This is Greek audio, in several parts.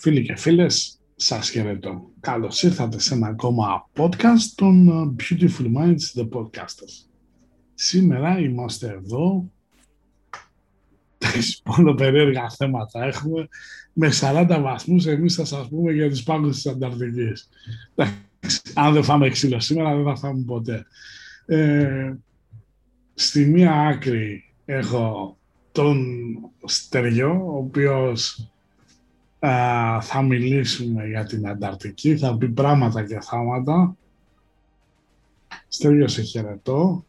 Φίλοι και φίλες, σας χαιρετώ. Καλώς ήρθατε σε ένα ακόμα podcast των ε, Beautiful Minds The Podcasters. Σήμερα είμαστε εδώ, πολύ περίεργα θέματα έχουμε, με 40 βαθμούς εμείς θα σας πούμε για τις πάγους της Ανταρκτικής. Αν δεν φάμε ξύλος σήμερα δεν θα φάμε ποτέ. Ε, στη μία άκρη έχω τον Στεριό, ο οποίος θα μιλήσουμε για την Ανταρκτική, θα πει πράγματα και θάματα. Στέλιο, σε χαιρετώ.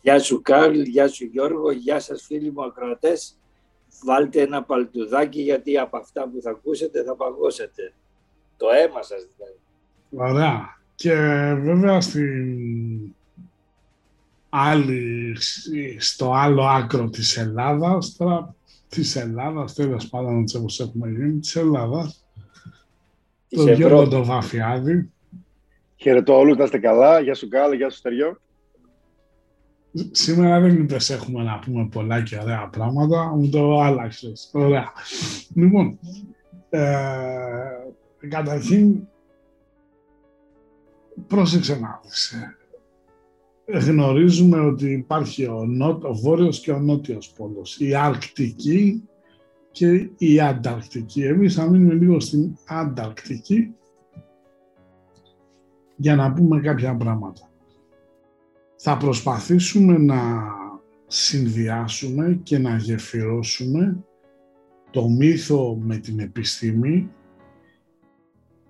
Γεια σου Κάρλ, γεια σου Γιώργο, γεια σας φίλοι μου ακροατές. Βάλτε ένα παλτουδάκι γιατί από αυτά που θα ακούσετε θα παγώσετε. Το αίμα σας δηλαδή. Ωραία. Και βέβαια στην άλλη, στο άλλο άκρο της Ελλάδας, τώρα της Ελλάδας, τέλος πάντων όπως έχουμε γίνει, της Ελλάδας, το Γιώργο το Βαφιάδη. Χαιρετώ όλους, να είστε καλά. Γεια σου Κάλα, γεια σου Στεριό. Σήμερα δεν είπες έχουμε να πούμε πολλά και ωραία πράγματα, μου το άλλαξες. Ωραία. Λοιπόν, ε, καταρχήν, πρόσεξε να δεις. Ε, γνωρίζουμε ότι υπάρχει ο, νότ, ο βόρειος και ο νότιος πόλος, η Αρκτική και η Ανταρκτική. Εμείς θα μείνουμε λίγο στην Ανταρκτική για να πούμε κάποια πράγματα. Θα προσπαθήσουμε να συνδυάσουμε και να γεφυρώσουμε το μύθο με την επιστήμη,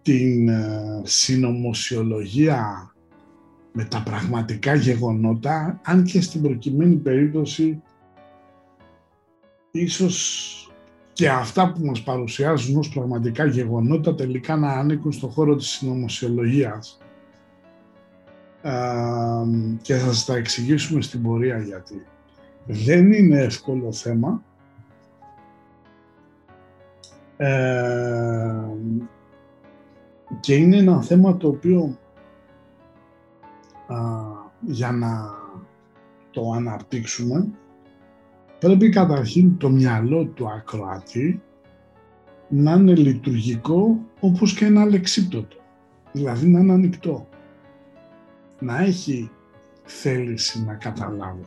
την ε, συνωμοσιολογία με τα πραγματικά γεγονότα, αν και στην προκειμένη περίπτωση ίσως και αυτά που μας παρουσιάζουν ως πραγματικά γεγονότα τελικά να ανήκουν στον χώρο της συνωμοσιολογίας. και θα σας τα εξηγήσουμε στην πορεία γιατί. Δεν είναι εύκολο θέμα. και είναι ένα θέμα το οποίο για να το αναπτύξουμε, πρέπει καταρχήν το μυαλό του ακροατή να είναι λειτουργικό όπως και ένα λεξίπτωτο, δηλαδή να είναι ανοιχτό, να έχει θέληση να καταλάβει.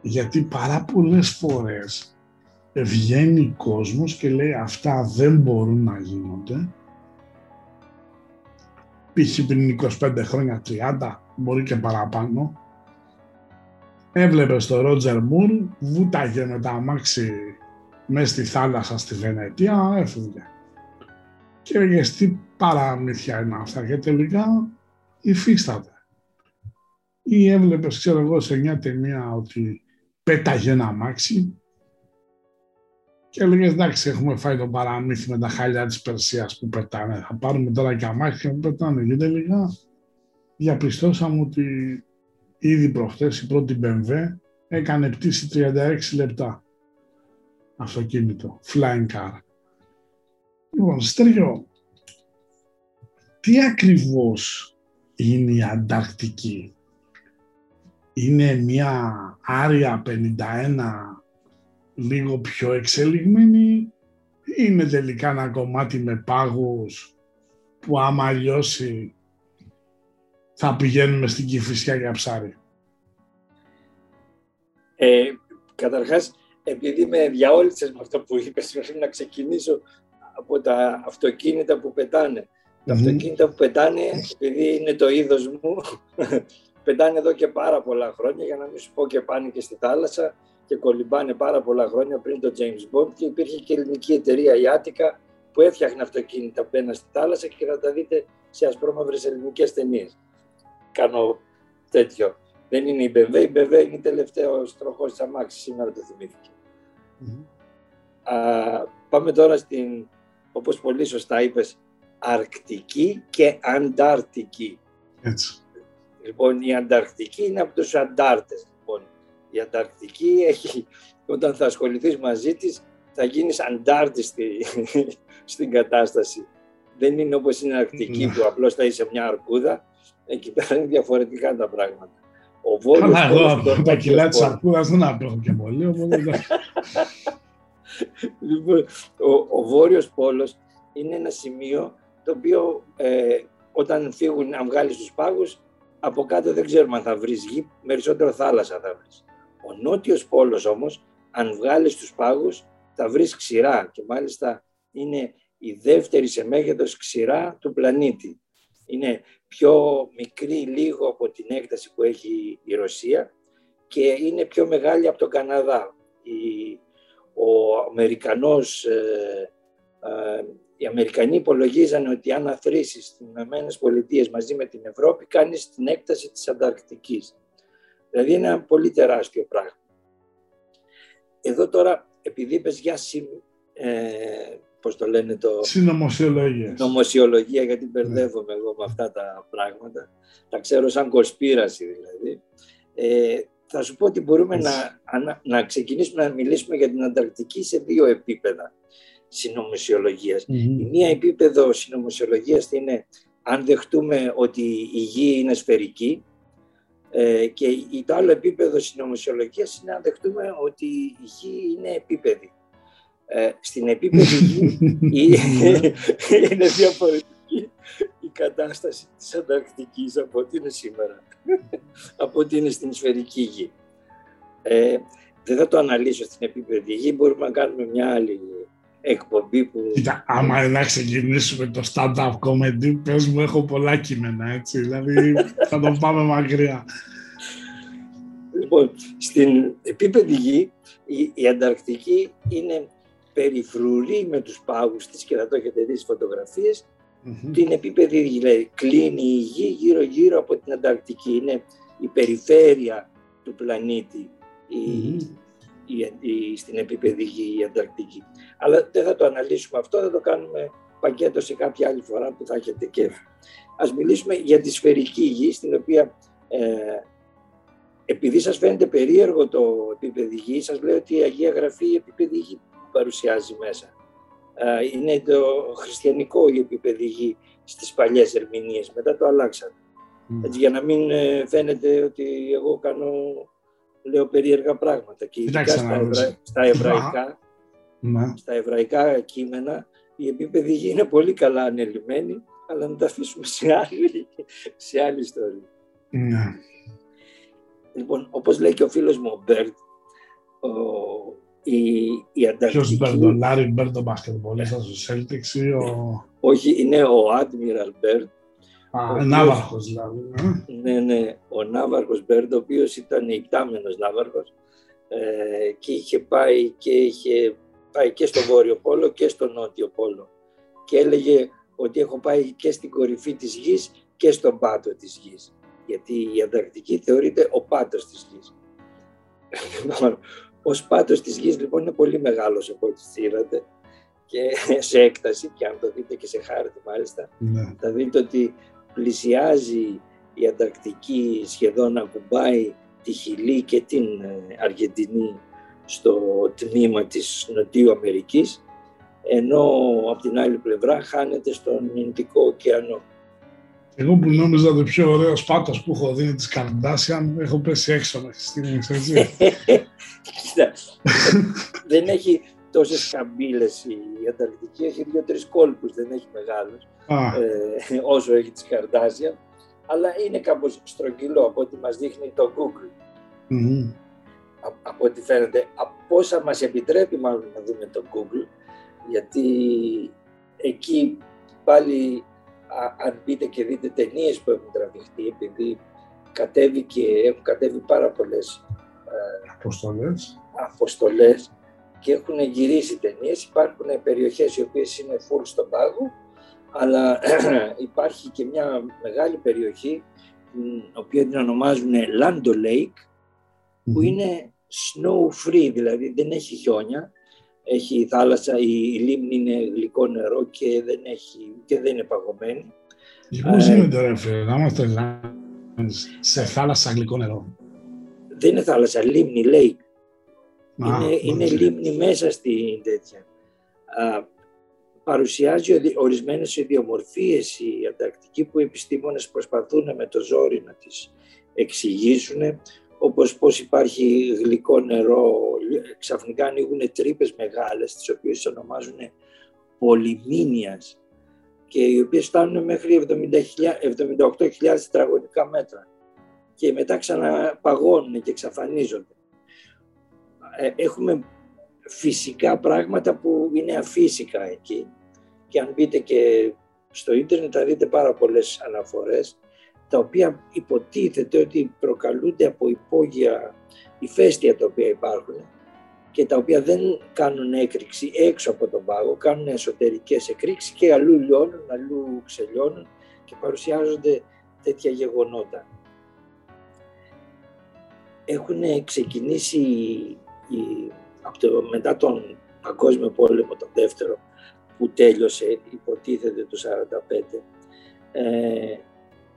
Γιατί πάρα πολλές φορές βγαίνει κόσμος και λέει αυτά δεν μπορούν να γίνονται π.χ. πριν 25 χρόνια, 30, μπορεί και παραπάνω, έβλεπε το Ρότζερ Μουρ, βούταγε με τα αμάξι μέσα στη θάλασσα στη Βενετία, έφυγε. Και έλεγε τι παραμύθια είναι αυτά και τελικά υφίσταται. Ή έβλεπες, ξέρω εγώ, σε μια ταινία ότι πέταγε ένα αμάξι και έλεγε εντάξει, έχουμε φάει το παραμύθι με τα χάλια της Περσίας που πετάνε. Θα πάρουμε τώρα και αμάξια που πετάνε. Και τελικά διαπιστώσαμε ότι ήδη προχτές η πρώτη BMW έκανε πτήση 36 λεπτά. Αυτοκίνητο, flying car. Λοιπόν, Στέργιο, τι ακριβώς είναι η Ανταρκτική; Είναι μια άρια 51 λίγο πιο εξελιγμένη είναι τελικά ένα κομμάτι με πάγους που άμα λιώσει θα πηγαίνουμε στην Κηφισιά για ψάρι. Ε, καταρχάς, επειδή με διαόλυσες με αυτό που είπες, πρέπει να ξεκινήσω από τα αυτοκίνητα που πετάνε. Τα αυτοκίνητα που πετάνε, επειδή είναι το είδος μου, πετάνε εδώ και πάρα πολλά χρόνια, για να μην σου πω και πάνε και στη θάλασσα και κολυμπάνε πάρα πολλά χρόνια πριν το James Bond και υπήρχε και ελληνική εταιρεία η Άτικα που έφτιαχνε αυτοκίνητα που στη θάλασσα και θα τα δείτε σε ασπρόμαυρες ελληνικές ταινίες. Κάνω τέτοιο. Δεν είναι η BMW, η BMW είναι η τελευταίο τροχό της αμάξης, σήμερα το θυμήθηκε. Α, πάμε τώρα στην, όπως πολύ σωστά είπες, Αρκτική και Αντάρτικη. Έτσι. Λοιπόν, η Ανταρκτική είναι από τους Αντάρτες. Η Ανταρκτική έχει, όταν θα ασχοληθείς μαζί της, θα γίνεις αντάρτη στην κατάσταση. Δεν είναι όπως είναι η Αρκτική ναι. που απλώς θα είσαι μια αρκούδα. Εκεί πέρα είναι διαφορετικά τα πράγματα. Ο Καλά, εγώ τα κιλά της αρκούδας δεν αντέχω και πολύ. λοιπόν, ο, ο Βόρειος Πόλος είναι ένα σημείο το οποίο ε, όταν φύγουν, αν βγάλεις τους πάγους, από κάτω δεν ξέρουμε αν θα βρεις γη, περισσότερο θάλασσα θα βρεις. Ο νότιος πόλος όμως, αν βγάλεις τους πάγους, θα βρεις ξηρά και μάλιστα είναι η δεύτερη σε μέγεθος ξηρά του πλανήτη. Είναι πιο μικρή λίγο από την έκταση που έχει η Ρωσία και είναι πιο μεγάλη από τον Καναδά. ο Αμερικανός, ε, ε, οι Αμερικανοί υπολογίζαν ότι αν αθροίσεις στις Ηνωμένες Πολιτείες μαζί με την Ευρώπη κάνεις την έκταση της Ανταρκτικής. Δηλαδή είναι ένα πολύ τεράστιο πράγμα. Εδώ τώρα, επειδή είπες για ε, πώς το λένε το... Συνομοσιολογία. Νομοσιολογία, γιατί ναι. μπερδεύομαι εγώ με αυτά τα πράγματα. Τα ξέρω σαν κοσπίραση δηλαδή. Ε, θα σου πω ότι μπορούμε να, να, ξεκινήσουμε να μιλήσουμε για την Ανταρκτική σε δύο επίπεδα συνωμοσιολογίας. Η μία επίπεδο συνωμοσιολογίας είναι αν δεχτούμε ότι η γη είναι σφαιρική ε, και το άλλο επίπεδο συνωμοσιολογίας είναι αν δεχτούμε ότι η γη είναι επίπεδη. Ε, στην επίπεδη γη είναι διαφορετική η κατάσταση της Ανταρκτικής από ό,τι είναι σήμερα, από ό,τι είναι στην σφαιρική γη. Ε, δεν θα το αναλύσω στην επίπεδη γη, μπορούμε να κάνουμε μια άλλη εκπομπή που... Κοίτα, άμα να ξεκινήσουμε το stand-up comedy, πες μου, έχω πολλά κείμενα, έτσι, δηλαδή θα το πάμε μακριά. Λοιπόν, στην επίπεδη γη, η, η Ανταρκτική είναι περιφρουρεί με τους πάγους της και θα το έχετε δει στις φωτογραφίες, mm-hmm. την επίπεδη γη, δηλαδή κλείνει η γη γύρω-γύρω από την Ανταρκτική. Είναι η περιφέρεια του πλανήτη η, η, η, στην επίπεδη γη η Ανταρκτική. Αλλά δεν θα το αναλύσουμε αυτό, θα το κάνουμε πακέτο σε κάποια άλλη φορά που θα έχετε κέφι. Ας μιλήσουμε για τη σφαιρική γη, στην οποία ε, επειδή σας φαίνεται περίεργο το επίπεδο γη, σας λέω ότι η Αγία Γραφή η επίπεδη γη παρουσιάζει μέσα. Είναι το χριστιανικό η επίπεδη γη στις παλιές ερμηνείες, μετά το αλλάξαν. Έτσι, για να μην ε, φαίνεται ότι εγώ κάνω, λέω περίεργα πράγματα. Και ειδικά στα, στα εβραϊκά, ναι. στα εβραϊκά κείμενα η επίπεδη γη είναι πολύ καλά ανελημμένη, αλλά να τα αφήσουμε σε άλλη, σε άλλη ιστορία. Ναι. Λοιπόν, όπως λέει και ο φίλος μου ο Μπερντ, ο, η, η Ανταρκτική... Ποιος Μπέρτ, ο Λάρι Μπερντ, ο μπασκετμπολίστας του Celtics ή ο... Όχι, είναι ο Admiral Μπερντ. Α, ο Ναύαρχος δηλαδή. Ε. Ναι, ναι, ο Ναύαρχος Μπερντ, ο οποίος ήταν ιπτάμενος Ναύαρχος ε, και είχε πάει και είχε πάει και στο Βόρειο Πόλο και στο Νότιο Πόλο και έλεγε ότι έχω πάει και στην κορυφή της γης και στον πάτο της γης. Γιατί η Ανταρκτική θεωρείται ο πάτος της γης. Ο πάτος της γης λοιπόν είναι πολύ μεγάλος από ό,τι στήρατε και σε έκταση και αν το δείτε και σε χάρτη μάλιστα ναι. θα δείτε ότι πλησιάζει η Ανταρκτική σχεδόν να κουμπάει τη Χιλή και την ε, Αργεντινή στο τμήμα της Νοτιού Αμερικής ενώ από την άλλη πλευρά χάνεται στον Ινδικό ωκεανό. Εγώ που νόμιζα το πιο ωραίο πάτο που έχω δει της Καρντάσιαν, έχω πέσει έξω μέχρι στιγμή, έτσι. δεν έχει τόσες καμπύλες η Ανταρκτική, έχει δύο-τρεις κόλπους, δεν έχει μεγάλους, ε, όσο έχει τη Καρντάσιαν. Αλλά είναι κάπως στρογγυλό από ό,τι μας δείχνει το Google. από ό,τι φαίνεται, από όσα μας επιτρέπει μάλλον να δούμε το Google, γιατί εκεί πάλι αν μπείτε και δείτε ταινίες που έχουν τραβηχτεί, επειδή κατέβηκε, έχουν κατέβει πάρα πολλές ε, αποστολές. αποστολές και έχουν γυρίσει ταινίες. Υπάρχουν περιοχές οι οποίες είναι full στον πάγο, αλλά υπάρχει και μια μεγάλη περιοχή, την οποία την ονομάζουν Lando Lake, που είναι snow free, δηλαδή δεν έχει χιόνια, έχει θάλασσα, η, λίμνη είναι γλυκό νερό και δεν, έχει, και δεν είναι παγωμένη. Πώς γίνεται ρε φίλε, να είμαστε σε θάλασσα γλυκό νερό. Δεν είναι θάλασσα, λίμνη, λέει. είναι, είναι λίμνη μέσα στην τέτοια. Α, παρουσιάζει ορισμένες ιδιομορφίες η Ανταρκτική που οι επιστήμονες προσπαθούν με το ζόρι να τις εξηγήσουν όπως πώς υπάρχει γλυκό νερό, ξαφνικά ανοίγουν τρύπες μεγάλες, τις οποίες ονομάζουν πολυμήνιας και οι οποίες φτάνουν μέχρι 78.000 τετραγωνικά μέτρα και μετά ξαναπαγώνουν και εξαφανίζονται. Ε, έχουμε φυσικά πράγματα που είναι αφύσικα εκεί και αν μπείτε και στο ίντερνετ θα δείτε πάρα πολλές αναφορές τα οποία υποτίθεται ότι προκαλούνται από υπόγεια ηφαίστεια τα οποία υπάρχουν και τα οποία δεν κάνουν έκρηξη έξω από τον πάγο, κάνουν εσωτερικές εκρήξεις και αλλού λιώνουν, αλλού ξελιώνουν και παρουσιάζονται τέτοια γεγονότα. Έχουν ξεκινήσει από το, μετά τον Παγκόσμιο Πόλεμο, τον δεύτερο, που τέλειωσε υποτίθεται το 1945, ε,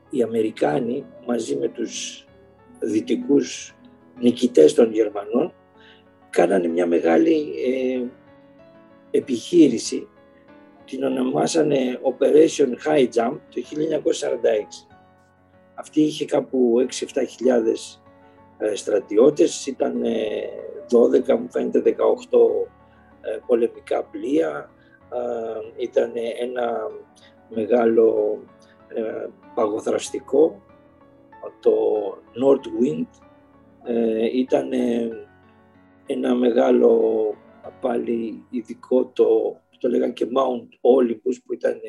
οι Αμερικάνοι μαζί με τους δυτικούς νικητές των Γερμανών κάνανε μια μεγάλη ε, επιχείρηση την ονομάσανε Operation High Jump το 1946. Αυτή είχε κάπου 6-7 χιλιάδες ε, στρατιώτες, ήταν 12 ε, μου φαίνεται 18 πολεμικά πλοία, ήταν ένα μεγάλο παγοθραστικό, το North Wind, ήταν ένα μεγάλο πάλι ειδικό το, το λέγανε και Mount Olympus που ήταν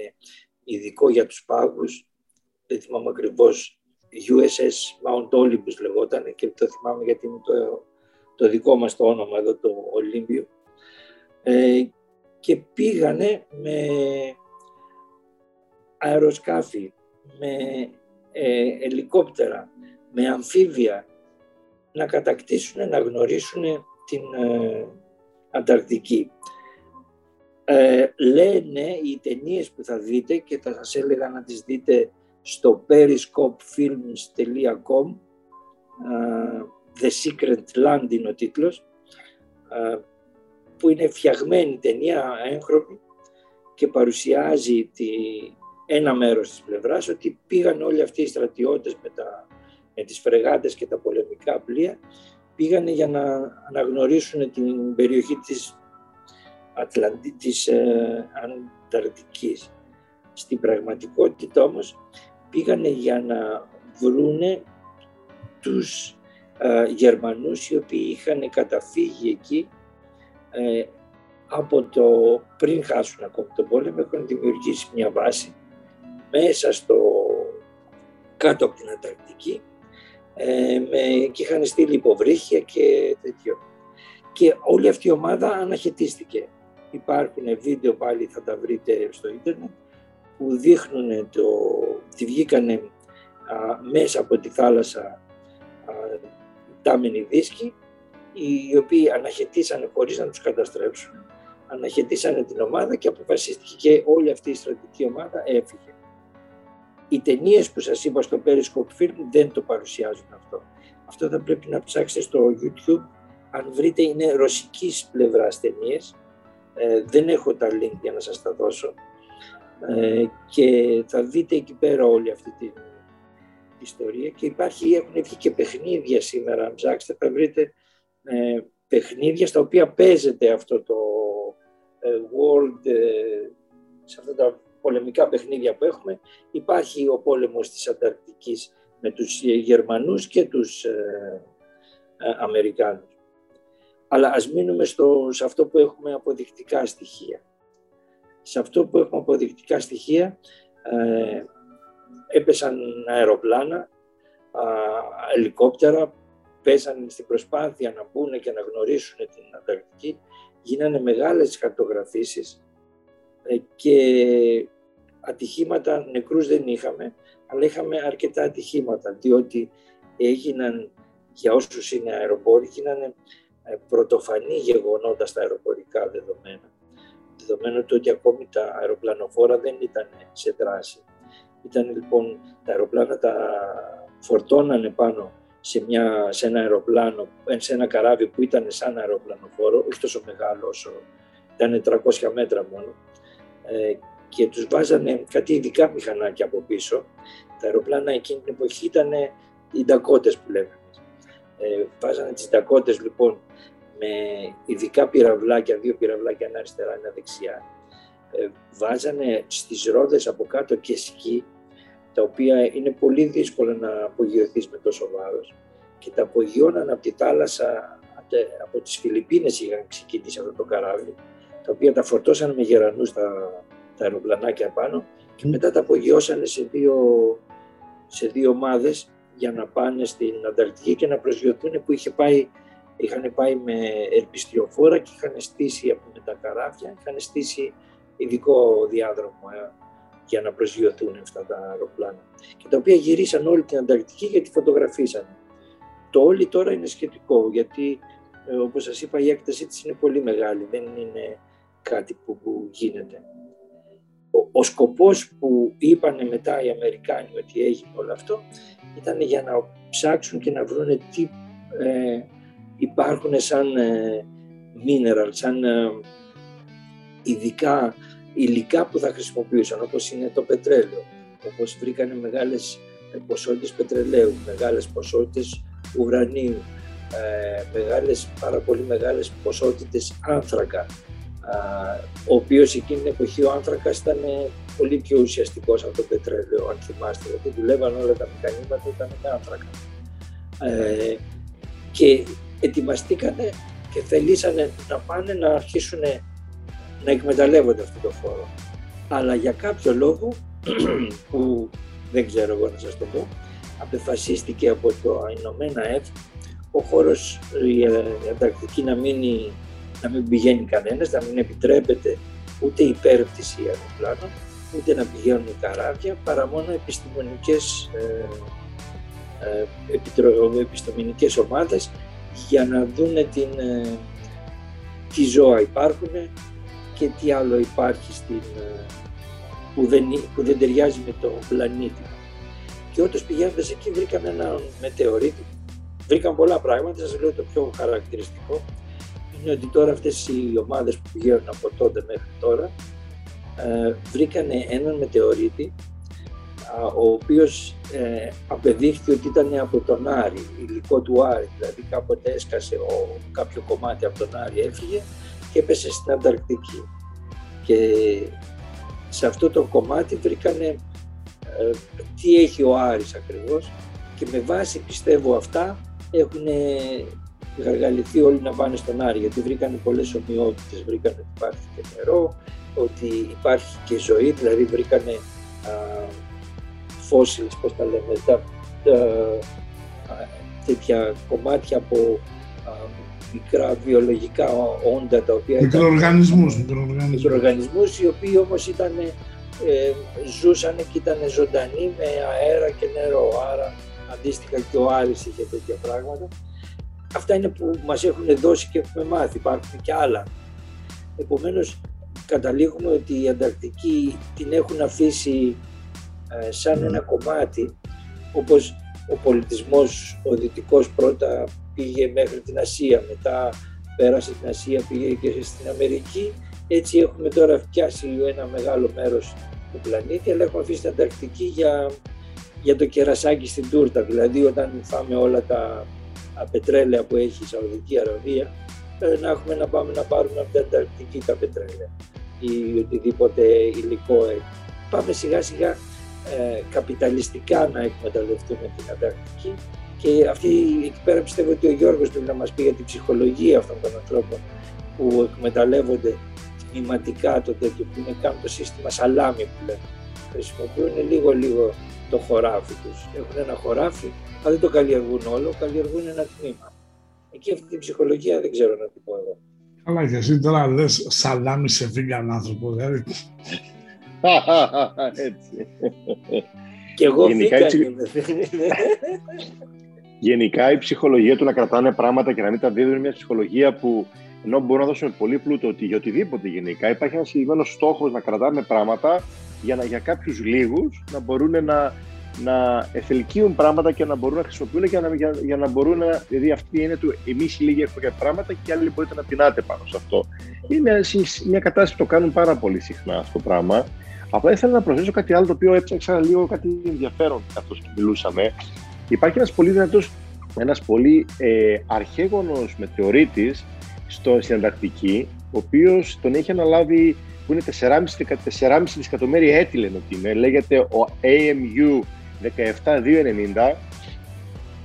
ειδικό για τους πάγους. Δεν θυμάμαι ακριβώς USS Mount Olympus λεγόταν και το θυμάμαι γιατί είναι το, το δικό μας το όνομα εδώ το Ολύμπιο. Ε, και πήγανε με αεροσκάφη, με ε, ελικόπτερα, με αμφίβια να κατακτήσουν, να γνωρίσουν την ε, Ανταρκτική. Ε, λένε οι ταινίες που θα δείτε και θα σας έλεγα να τις δείτε στο periscopefilms.com ε, The Secret Land είναι ο τίτλος ε, που είναι φτιαγμένη ταινία έγχρωμη και παρουσιάζει τη, ένα μέρος της πλευράς ότι πήγαν όλοι αυτοί οι στρατιώτες με, τα, με τις φρεγάτες και τα πολεμικά πλοία πήγανε για να αναγνωρίσουν την περιοχή της, Ατλαντη, της ε, Ανταρκτικής. Στην πραγματικότητα όμως πήγανε για να βρούνε τους ε, Γερμανούς οι οποίοι είχαν καταφύγει εκεί ε, από το πριν χάσουν ακόμη τον πόλεμο έχουν δημιουργήσει μια βάση μέσα στο κάτω από την Ανταρκτική ε, με, και είχαν στείλει υποβρύχια και τέτοιο. Και όλη αυτή η ομάδα αναχαιτίστηκε. Υπάρχουν βίντεο πάλι, θα τα βρείτε στο ίντερνετ, που δείχνουν το, ότι βγήκανε μέσα από τη θάλασσα α, τάμενοι δίσκοι, οι οποίοι αναχαιτήσανε χωρίς να τους καταστρέψουν. Αναχαιτήσανε την ομάδα και αποφασίστηκε και όλη αυτή η στρατική ομάδα έφυγε. Οι ταινίες που σας είπα στο Periscope Film δεν το παρουσιάζουν αυτό. Αυτό θα πρέπει να ψάξετε στο YouTube. Αν βρείτε είναι ρωσικής πλευράς ταινίες. Ε, δεν έχω τα link για να σας τα δώσω. Ε, και θα δείτε εκεί πέρα όλη αυτή την ιστορία και υπάρχει, έχουν βγει και παιχνίδια σήμερα, αν ψάξετε θα βρείτε ε, παιχνίδια στα οποία παίζεται αυτό το ε, world, ε, σε αυτά τα πολεμικά παιχνίδια που έχουμε, υπάρχει ο πόλεμος της Ανταρκτικής με τους Γερμανούς και τους ε, ε, Αμερικάνους. Αλλά ας μείνουμε στο, σε αυτό που έχουμε αποδεικτικά στοιχεία. Σε αυτό που έχουμε αποδεικτικά στοιχεία ε, έπεσαν αεροπλάνα, ελικόπτερα, πέσαν στην προσπάθεια να μπουν και να γνωρίσουν την Ανταρκτική, γίνανε μεγάλες χαρτογραφήσεις ε, και ατυχήματα, νεκρούς δεν είχαμε, αλλά είχαμε αρκετά ατυχήματα, διότι έγιναν, για όσους είναι αεροπόροι, έγιναν ε, πρωτοφανή γεγονότα στα αεροπορικά δεδομένα. Δεδομένου το ότι ακόμη τα αεροπλανοφόρα δεν ήταν σε δράση. Ήταν λοιπόν, τα αεροπλάνα τα φορτώνανε πάνω σε, μια, σε ένα αεροπλάνο, σε ένα καράβι που ήταν σαν αεροπλανοφόρο, όχι τόσο μεγάλο όσο ήταν 300 μέτρα μόνο, ε, και τους βάζανε κάτι ειδικά μηχανάκια από πίσω. Τα αεροπλάνα εκείνη την εποχή ήταν οι ντακότες που λέμε. Ε, βάζανε τις Ντακότες λοιπόν με ειδικά πυραυλάκια, δύο πυραυλάκια ένα αριστερά, ένα δεξιά. Ε, βάζανε στις ρόδες από κάτω και σκι, τα οποία είναι πολύ δύσκολο να απογειωθείς με τόσο βάρος. Και τα απογειώναν από τη θάλασσα, από τις Φιλιππίνες είχαν ξεκινήσει αυτό το καράβι, τα οποία τα φορτώσαν με γερανούς τα, τα αεροπλανάκια πάνω και μετά τα απογειώσανε σε δύο, σε δύο ομάδες για να πάνε στην Ανταρκτική και να προσγειωθούν που είχε πάει, είχαν πάει με ελπιστριοφόρα και είχαν στήσει από με τα καράβια, είχαν στήσει ειδικό διάδρομο ε, για να προσγειωθούν αυτά τα αεροπλάνα. Και τα οποία γυρίσαν όλη την Ανταρκτική γιατί φωτογραφίσαν. Το όλοι τώρα είναι σχετικό γιατί ε, όπως σας είπα η έκτασή της είναι πολύ μεγάλη, δεν είναι κάτι που, που γίνεται. Ο, ο σκοπός που είπαν μετά οι Αμερικάνοι ότι έγινε όλο αυτό ήταν για να ψάξουν και να βρουν τι ε, υπάρχουν σαν ε, mineral, σαν ε, ειδικά υλικά που θα χρησιμοποιούσαν όπως είναι το πετρέλαιο, όπως βρήκανε μεγάλες ποσότητες πετρελαίου, μεγάλες ποσότητες ουρανίου, ε, μεγάλες, πάρα πολύ μεγάλες ποσότητες άνθρακα, ο οποίος εκείνη την εποχή ο άνθρακας ήταν πολύ πιο ουσιαστικός από το πετρέλαιο, αν θυμάστε, γιατί δουλεύαν όλα τα μηχανήματα ήταν με άνθρακα. Ε, και ετοιμαστήκανε και θελήσανε να πάνε να αρχίσουν να εκμεταλλεύονται αυτό το χώρο. Αλλά για κάποιο λόγο, που δεν ξέρω εγώ να σας το πω, απεφασίστηκε από το Ηνωμένα Έθνη ο χώρος, η Ανταρκτική να, μείνει, να μην πηγαίνει κανένας, να μην επιτρέπεται ούτε υπέρπτυση αεροπλάνων, ούτε να πηγαίνουν καράβια, παρά μόνο επιστημονικές, ε, ε, επιτρο, επιστημονικές ομάδες για να δούνε την, ε, τι ζώα υπάρχουν και τι άλλο υπάρχει στην, ε, που, δεν, που δεν ταιριάζει με το πλανήτη. Και όταν πηγαίνοντας εκεί βρήκαμε ένα μετεωρίτη. Βρήκαν πολλά πράγματα, σας λέω το πιο χαρακτηριστικό. Είναι ότι τώρα αυτές οι ομάδες που πηγαίνουν από τότε μέχρι τώρα ε, βρήκανε έναν μετεωρίτη ο οποίος ε, απεδείχθη ότι ήταν από τον Άρη, υλικό του Άρη, δηλαδή κάποτε έσκασε ο, κάποιο κομμάτι από τον Άρη, έφυγε και έπεσε στην Ανταρκτική. Και σε αυτό το κομμάτι βρήκανε ε, τι έχει ο Άρης ακριβώς και με βάση πιστεύω αυτά έχουν γαργαληθεί όλοι να πάνε στον Άρη γιατί βρήκαν πολλές ομοιότητες, βρήκαν ότι υπάρχει και νερό, ότι υπάρχει και ζωή, δηλαδή βρήκαν φώσιλες, πώς τα λέμε, τα, τέτοια κομμάτια από μικρά βιολογικά όντα τα οποία μικροοργανισμούς, ήταν, μικροοργανισμούς οι οποίοι όμως ήταν, ε, ζούσαν και ήταν ζωντανοί με αέρα και νερό, άρα αντίστοιχα και ο Άρης είχε τέτοια πράγματα. Αυτά είναι που μας έχουν δώσει και έχουμε μάθει, υπάρχουν και άλλα. Επομένως, καταλήγουμε ότι η Ανταρκτική την έχουν αφήσει ε, σαν ένα κομμάτι, όπως ο πολιτισμός ο δυτικός πρώτα πήγε μέχρι την Ασία, μετά πέρασε την Ασία, πήγε και στην Αμερική. Έτσι έχουμε τώρα φτιάσει ένα μεγάλο μέρος του πλανήτη, αλλά έχουμε αφήσει την Ανταρκτική για για το κερασάκι στην τούρτα. Δηλαδή όταν φάμε όλα τα πετρέλαια που έχει η Σαουδική Αραβία, ε, να έχουμε να πάμε να πάρουμε από την Ανταρκτική τα πετρέλαια ή οτιδήποτε υλικό έχει. Πάμε σιγά σιγά ε, καπιταλιστικά να εκμεταλλευτούμε την Ανταρκτική και αυτή εκεί πέρα πιστεύω ότι ο Γιώργος πρέπει να μας πει για την ψυχολογία αυτών των ανθρώπων που εκμεταλλεύονται τμηματικά το τέτοιο που είναι κάνουν το σύστημα σαλάμι που λέμε. Χρησιμοποιούν λίγο λίγο το χωράφι τους. Έχουν ένα χωράφι, αλλά δεν το καλλιεργούν όλο, καλλιεργούν ένα τμήμα. Εκεί αυτή την ψυχολογία δεν ξέρω να την πω εγώ. Καλά και εσύ τώρα λες σαλάμι σε βίγκαν άνθρωπο, δηλαδή. Έτσι. Και εγώ Γενικά, βίγκαν η είμαι. Γενικά η ψυχολογία του να κρατάνε πράγματα και να μην τα δίδουν είναι μια ψυχολογία που ενώ μπορούμε να δώσουμε πολύ πλούτο ότι για οτιδήποτε γενικά υπάρχει ένας συγκεκριμένος στόχος να κρατάμε πράγματα για, να, για κάποιους λίγους να μπορούν να, να εθελκύουν πράγματα και να μπορούν να χρησιμοποιούν για να, για, για να μπορούν να. Δηλαδή, αυτή είναι του εμείς οι λίγοι έχουμε κάποια πράγματα και οι άλλοι μπορείτε να πεινάτε πάνω σε αυτό. Είναι μια, μια κατάσταση που το κάνουν πάρα πολύ συχνά αυτό το πράγμα. Απλά ήθελα να προσθέσω κάτι άλλο το οποίο έψαξα λίγο κάτι ενδιαφέρον καθώς μιλούσαμε. Υπάρχει ένας πολύ δυνατός ένας πολύ ε, αρχαίγονος μετεωρίτης στο, στην Ανταρκτική, ο οποίος τον έχει αναλάβει που είναι 4,5 δισεκατομμύρια έτη λένε ότι είναι, λέγεται ο AMU 17290,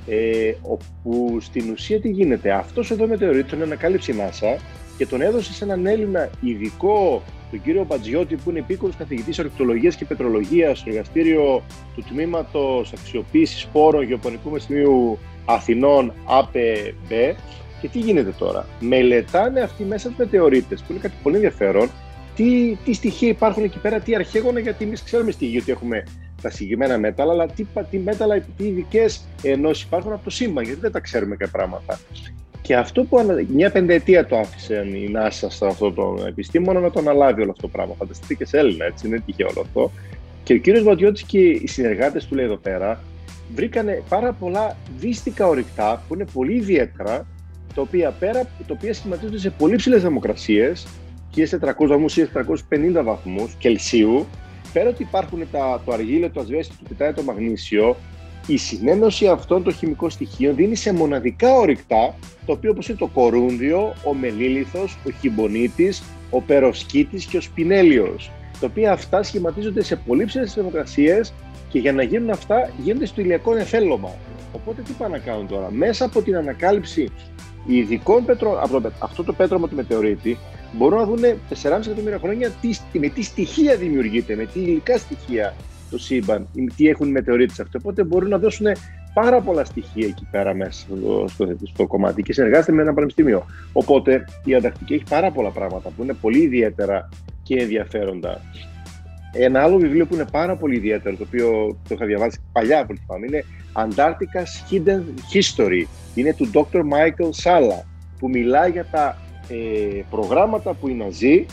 ε, όπου στην ουσία τι γίνεται, αυτός εδώ μετεωρίτης τον ανακάλυψε η NASA και τον έδωσε σε έναν Έλληνα ειδικό, τον κύριο Μπατζιώτη, που είναι επίκορος καθηγητής ορεικτολογίας και πετρολογίας στο εργαστήριο του Τμήματος Αξιοποίησης Σπόρων Γεωπονικού Μεστημίου Αθηνών ΑΠΕΜ. Και τι γίνεται τώρα; Μελετάνε αυτοί μέσα του μετεωρίτες, που είναι κάτι πολύ ενδιαφέρον, τι, τι στοιχεία υπάρχουν εκεί πέρα, τι αρχαίγωνα, γιατί εμείς ξέρουμε στη γη ότι έχουμε τα συγκεκριμένα μέταλλα, αλλά τι, τι μέταλλα, τι ειδικές ενώσεις υπάρχουν από το σύμπαν, γιατί δεν τα ξέρουμε κάποια πράγματα. Και αυτό που μια πενταετία το άφησε η NASA σε αυτό το επιστήμονα να το αναλάβει όλο αυτό το πράγμα. Φανταστείτε και σε Έλληνα, έτσι, είναι τυχαίο όλο αυτό. Και ο κύριος Βατιώτη και οι συνεργάτες του λέει εδώ πέρα βρήκανε πάρα πολλά δύστικα ορυκτά που είναι πολύ ιδιαίτερα, τα οποία, πέρα, τα οποία σχηματίζονται σε πολύ ψηλές θερμοκρασίες, και 400 βαθμούς ή 450 βαθμούς Κελσίου, πέρα ότι υπάρχουν τα, το αργύλιο, το ασβέστη, το πιτάει, το μαγνήσιο, η συνένωση αυτών των χημικών στοιχείων δίνει σε μοναδικά ορυκτά, το οποίο όπως είναι το κορούνδιο, ο μελίλιθος, ο χιμπονίτης, ο περοσκίτης και ο σπινέλιος, τα οποία αυτά σχηματίζονται σε πολύ ψηλές θερμοκρασίες και για να γίνουν αυτά γίνονται στο ηλιακό νεφέλωμα. Οπότε τι πάνε να κάνουν τώρα; Μέσα από την ανακάλυψη ειδικών πέτρων, από αυτό το πέτρωμα του μετεωρίτη, μπορούν να δουν 4,5 εκατομμύρια χρόνια τι, με τι στοιχεία δημιουργείται, με τι υλικά στοιχεία το σύμπαν, τι έχουν οι μετεωρίτες αυτό. Οπότε μπορούν να δώσουν πάρα πολλά στοιχεία εκεί πέρα μέσα στο, στο, στο κομμάτι και συνεργάζεται με ένα πανεπιστήμιο. Οπότε η Ανταρκτική έχει πάρα πολλά πράγματα που είναι πολύ ιδιαίτερα και ενδιαφέροντα. Ένα άλλο βιβλίο που είναι πάρα πολύ ιδιαίτερο, το οποίο το είχα διαβάσει παλιά από θυμάμαι, είναι Antarctica's Hidden History. Είναι του Dr. Michael Sala, που μιλάει για τα ε, προγράμματα που οι Ναζί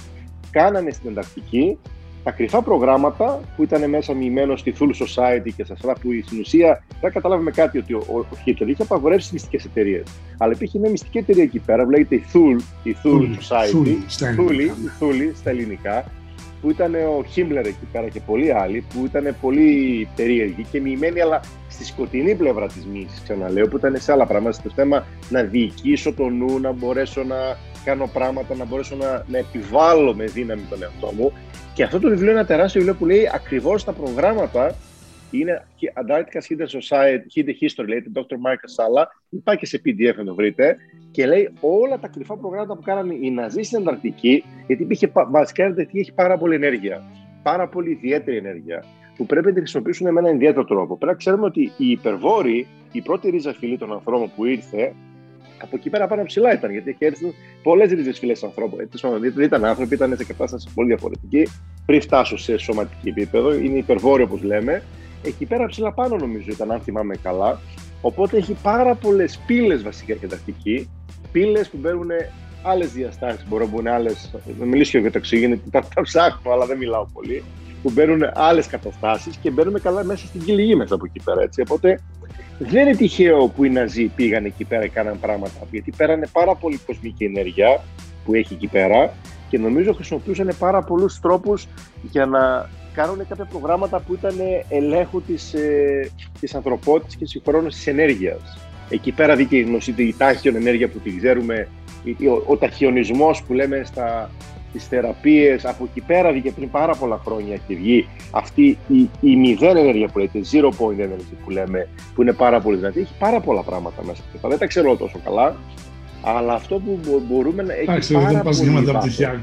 κάνανε στην Ανταρκτική, τα κρυφά προγράμματα που ήταν μέσα μοιημένος στη Thule Society και στα άλλα που στην ουσία δεν καταλάβουμε κάτι ότι ο, ο, Χίτλερ είχε απαγορεύσει μυστικές εταιρείες. Αλλά υπήρχε μια μυστική εταιρεία εκεί πέρα που λέγεται η Thule, η Thule Society, η Thule στα ελληνικά, που ήταν ο Χίμλερ εκεί πέρα και πολλοί άλλοι που ήταν πολύ περίεργοι και μοιημένοι, αλλά στη σκοτεινή πλευρά της μύσης, ξαναλέω, που ήταν σε άλλα πράγματα. Στο θέμα να διοικήσω το νου, να μπορέσω να κάνω πράγματα, να μπορέσω να, να επιβάλλω με δύναμη τον εαυτό μου. Και αυτό το βιβλίο είναι ένα τεράστιο βιβλίο που λέει ακριβώς τα προγράμματα. Είναι Antarctica Hidden Society, Hidden History, λέει, Dr. Marcus Sala. Υπάρχει και σε PDF να το βρείτε. Και λέει όλα τα κρυφά προγράμματα που κάνανε οι Ναζί στην Ανταρκτική, γιατί υπήρχε, βασικά η έχει πάρα πολύ ενέργεια. Πάρα πολύ ιδιαίτερη ενέργεια που πρέπει να τη χρησιμοποιήσουν με έναν ιδιαίτερο τρόπο. Πρέπει να ξέρουμε ότι η υπερβόρη, η πρώτη ρίζα φυλή των ανθρώπων που ήρθε, από εκεί πέρα πάνω ψηλά ήταν, γιατί έχει έρθει πολλές ρίζες φυλές ανθρώπων. Δεν ήταν άνθρωποι, ήταν σε κατάσταση πολύ διαφορετική. Πριν φτάσω σε σωματική επίπεδο, είναι υπερβόρη όπως λέμε. Εκεί πέρα ψηλά πάνω νομίζω ήταν, αν θυμάμαι καλά. Οπότε έχει πάρα πολλές πύλες βασικά και τακτική. Πύλες που μπαίνουν άλλες διαστάσεις. Μπορώ να μπουν άλλες. Να μιλήσω για το οξυγόνο, τα, τα ψάχνω, αλλά δεν μιλάω πολύ. Που μπαίνουν άλλες καταστάσεις και μπαίνουμε καλά μέσα στην κυλιγή μέσα από εκεί πέρα. Έτσι. Οπότε δεν είναι τυχαίο που οι Ναζί πήγαν εκεί πέρα και κάναν πράγματα. Γιατί πέρανε πάρα πολύ κοσμική ενέργεια που έχει εκεί πέρα και νομίζω χρησιμοποιούσαν πάρα πολλούς τρόπους για να κάνουν κάποια προγράμματα που ήταν ελέγχου της ε, της ανθρωπότητας και συγχρόνω της ενέργειας. Εκεί πέρα δίκαιη γνωστή η τάχιον ενέργεια που την ξέρουμε, ο, ο ταχιονισμός που λέμε στα, τι θεραπείες. Από εκεί πέρα βγήκε πριν πάρα πολλά χρόνια και βγει αυτή η, η μηδέν ενέργεια που λέτε, zero point energy που λέμε, που είναι πάρα πολύ δυνατή. Έχει πάρα πολλά πράγματα μέσα. Δεν τα ξέρω τόσο καλά, αλλά αυτό που μπορούμε να έχει. Εντάξει, δεν πας για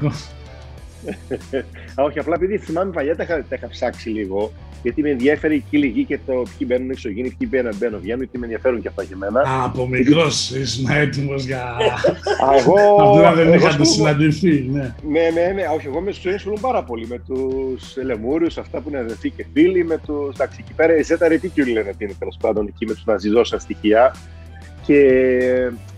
μεταπτυχιακό. Όχι, απλά επειδή θυμάμαι παλιά τα είχα, τα είχα ψάξει λίγο, γιατί με ενδιαφέρει η κύλη και το ποιοι μπαίνουν εξωγήινοι, ποιοι μπαίνουν, μπαίνουν, βγαίνουν, γιατί με ενδιαφέρουν και αυτά για μένα. Α, από μικρός ήσουν έτοιμος για. Εγώ. Αυτό δεν είχατε συναντηθεί, ναι. Ναι, ναι, ναι. Όχι, εγώ με του έσουλουν πάρα πολύ. Με τους Λεμούριους, αυτά που είναι αδερφοί και φίλοι, με του. Εντάξει, εκεί πέρα η Ζέτα Ρετίκιου λένε ότι είναι τέλος πάντων εκεί με τους Ναζιζόσαν στοιχεία. Και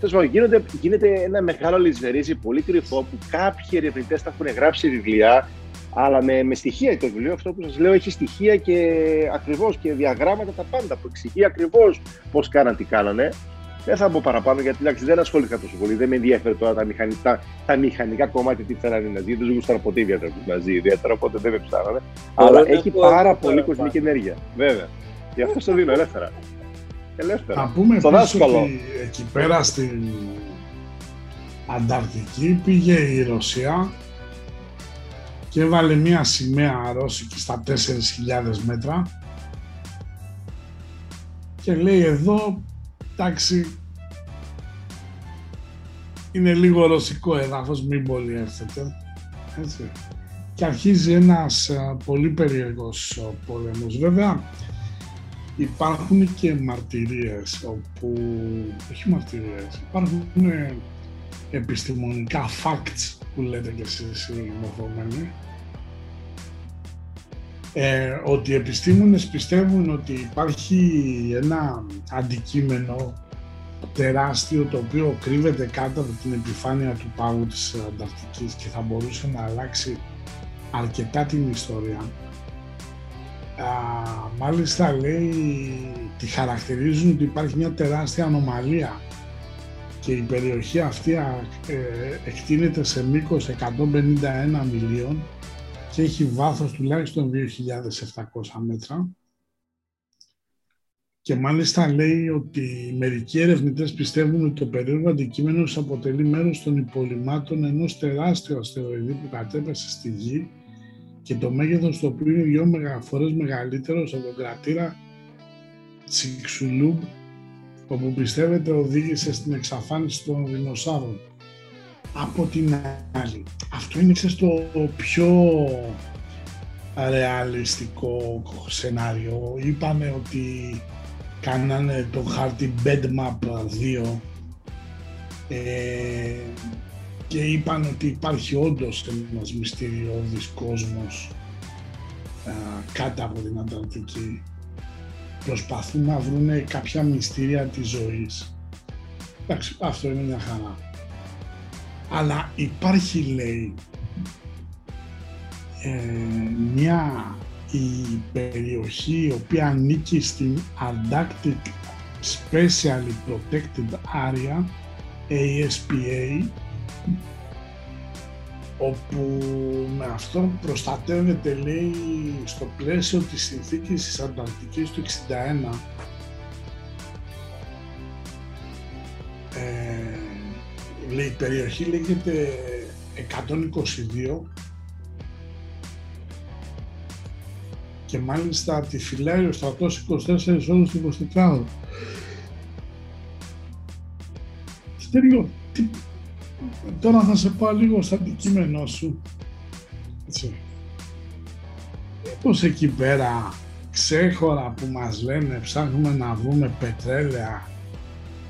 τέλος πάντων γίνεται, γίνεται ένα μεγάλο λησβερίζι πολύ κρυφό που κάποιοι ερευνητές τα έχουν γράψει βιβλία, αλλά με, με στοιχεία. Το βιβλίο αυτό που σας λέω έχει στοιχεία και ακριβώς και διαγράμματα τα πάντα που εξηγεί ακριβώς πώς κάναν, τι κάνανε. Δεν θα μπω παραπάνω γιατί εντάξει, δεν ασχολήθηκα τόσο πολύ. Δεν με ενδιαφέρει τώρα τα μηχανικά, τα μηχανικά κομμάτια τι θέλανε να ζει. Δεν γούσταρα ποτέ ιδιαίτερα τους Ναζί, ιδιαίτερα οπότε δεν με ψάρανε. Αλλά έχει πάρα πολύ κοσμική ενέργεια. Βέβαια. Γι' αυτό στο δίνω ελεύθερα. Ελεύθερα. Να πούμε Στο επίσης δάσκαλο. ότι εκεί πέρα στην Ανταρκτική πήγε η Ρωσία και έβαλε μία σημαία ρώσικη στα 4.000 μέτρα και λέει εδώ, εντάξει, είναι λίγο ρωσικό έδαφος, μην πολύ έρθετε. Έτσι. Και αρχίζει ένας ε, πολύ περίεργος ε, πόλεμος. Βέβαια, υπάρχουν και μαρτυρίες όπου, όχι μαρτυρίες, υπάρχουν ε, επιστημονικά facts που λέτε και εσείς οι μορφωμένοι ε, ότι οι επιστήμονες πιστεύουν ότι υπάρχει ένα αντικείμενο τεράστιο το οποίο κρύβεται κάτω από την επιφάνεια του πάγου της Ανταρκτικής και θα μπορούσε να αλλάξει αρκετά την ιστορία. Α, μάλιστα λέει, τη χαρακτηρίζουν ότι υπάρχει μια τεράστια ανομαλία και η περιοχή αυτή α, ε, εκτείνεται σε μήκος 151 μιλίων και έχει βάθος τουλάχιστον 2.700 μέτρα. Και μάλιστα λέει ότι μερικοί ερευνητές πιστεύουν ότι το περίεργο αντικείμενο αποτελεί μέρος των υπολοιμάτων ενός τεράστιου αστεροειδή που κατέπεσε στη Γη και το μέγεθος του οποίου είναι δυο φορές μεγαλύτερο από τον κρατήρα Τσιξουλούμπ όπου πιστεύετε οδήγησε στην εξαφάνιση των δεινοσαύρων. Από την άλλη, αυτό είναι στο πιο ρεαλιστικό σενάριο. Είπαμε ότι κάνανε το χάρτη Bedmap 2 ε, και είπαν ότι υπάρχει όντως ένας μυστηριώδης κόσμος α, κάτω από την Ανταρκτική. Προσπαθούν να βρουν κάποια μυστήρια της ζωής. Εντάξει, αυτό είναι μια χαρά. Αλλά υπάρχει, λέει, ε, μια η περιοχή η οποία ανήκει στην Antarctic Specially Protected Area, ASPA, όπου με αυτό προστατεύεται, λέει, στο πλαίσιο της συνθήκης της Ανταρκτικής του 61, ε, λέει, η περιοχή λέγεται 122 και μάλιστα τη φυλάει ο στρατός 24 ώρες του 24 Στέριο, τι... τώρα θα σε πάω λίγο στο αντικείμενό σου. Έτσι. Μήπως εκεί πέρα ξέχωρα που μας λένε ψάχνουμε να βρούμε πετρέλαια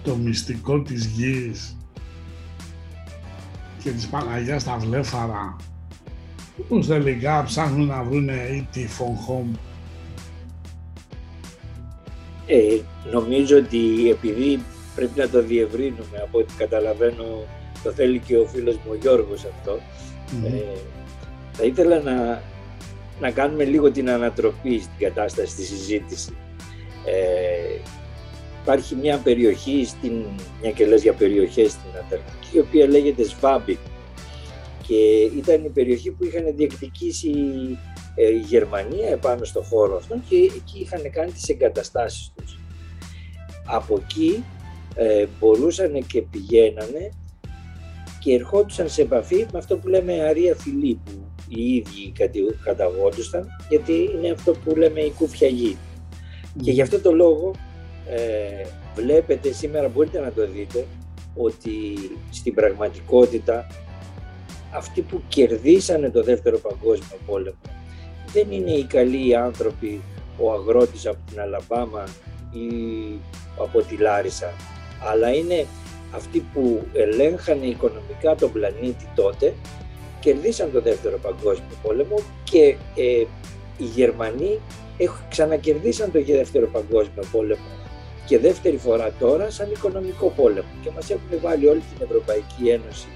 το μυστικό της γης και της Παναγιάς στα βλέφαρα Μήπως τελικά ψάχνουν να βρουν ή τη Home. Ε, νομίζω ότι επειδή πρέπει να το διευρύνουμε από ό,τι καταλαβαίνω το θέλει και ο φίλος μου ο Γιώργος ε, θα ήθελα να, να κάνουμε λίγο την ανατροπή στην κατάσταση στη συζήτηση. Ε, υπάρχει μια περιοχή, στην, μια και λες για περιοχές στην Ανταρκτική, η οποία λέγεται Σβάμπι και ήταν η περιοχή που είχαν διεκδικήσει ε, η Γερμανία επάνω στο χώρο αυτόν και εκεί είχαν κάνει τις εγκαταστάσεις τους. Από εκεί ε, μπορούσαν και πηγαίνανε και ερχόντουσαν σε επαφή με αυτό που λέμε αρία φυλή που οι ίδιοι καταγόντουσαν γιατί είναι αυτό που λέμε η κούφια γη. Και γι' αυτό το λόγο ε, βλέπετε σήμερα μπορείτε να το δείτε ότι στην πραγματικότητα αυτοί που κερδίσανε το δεύτερο παγκόσμιο πόλεμο δεν είναι οι καλοί άνθρωποι, ο αγρότης από την Αλαμπάμα ή από τη Λάρισα, αλλά είναι αυτοί που ελέγχανε οικονομικά τον πλανήτη τότε, κερδίσαν το δεύτερο παγκόσμιο πόλεμο και ε, οι Γερμανοί ξανακερδίσαν το δεύτερο παγκόσμιο πόλεμο και δεύτερη φορά τώρα σαν οικονομικό πόλεμο και μας έχουν βάλει όλη την Ευρωπαϊκή Ένωση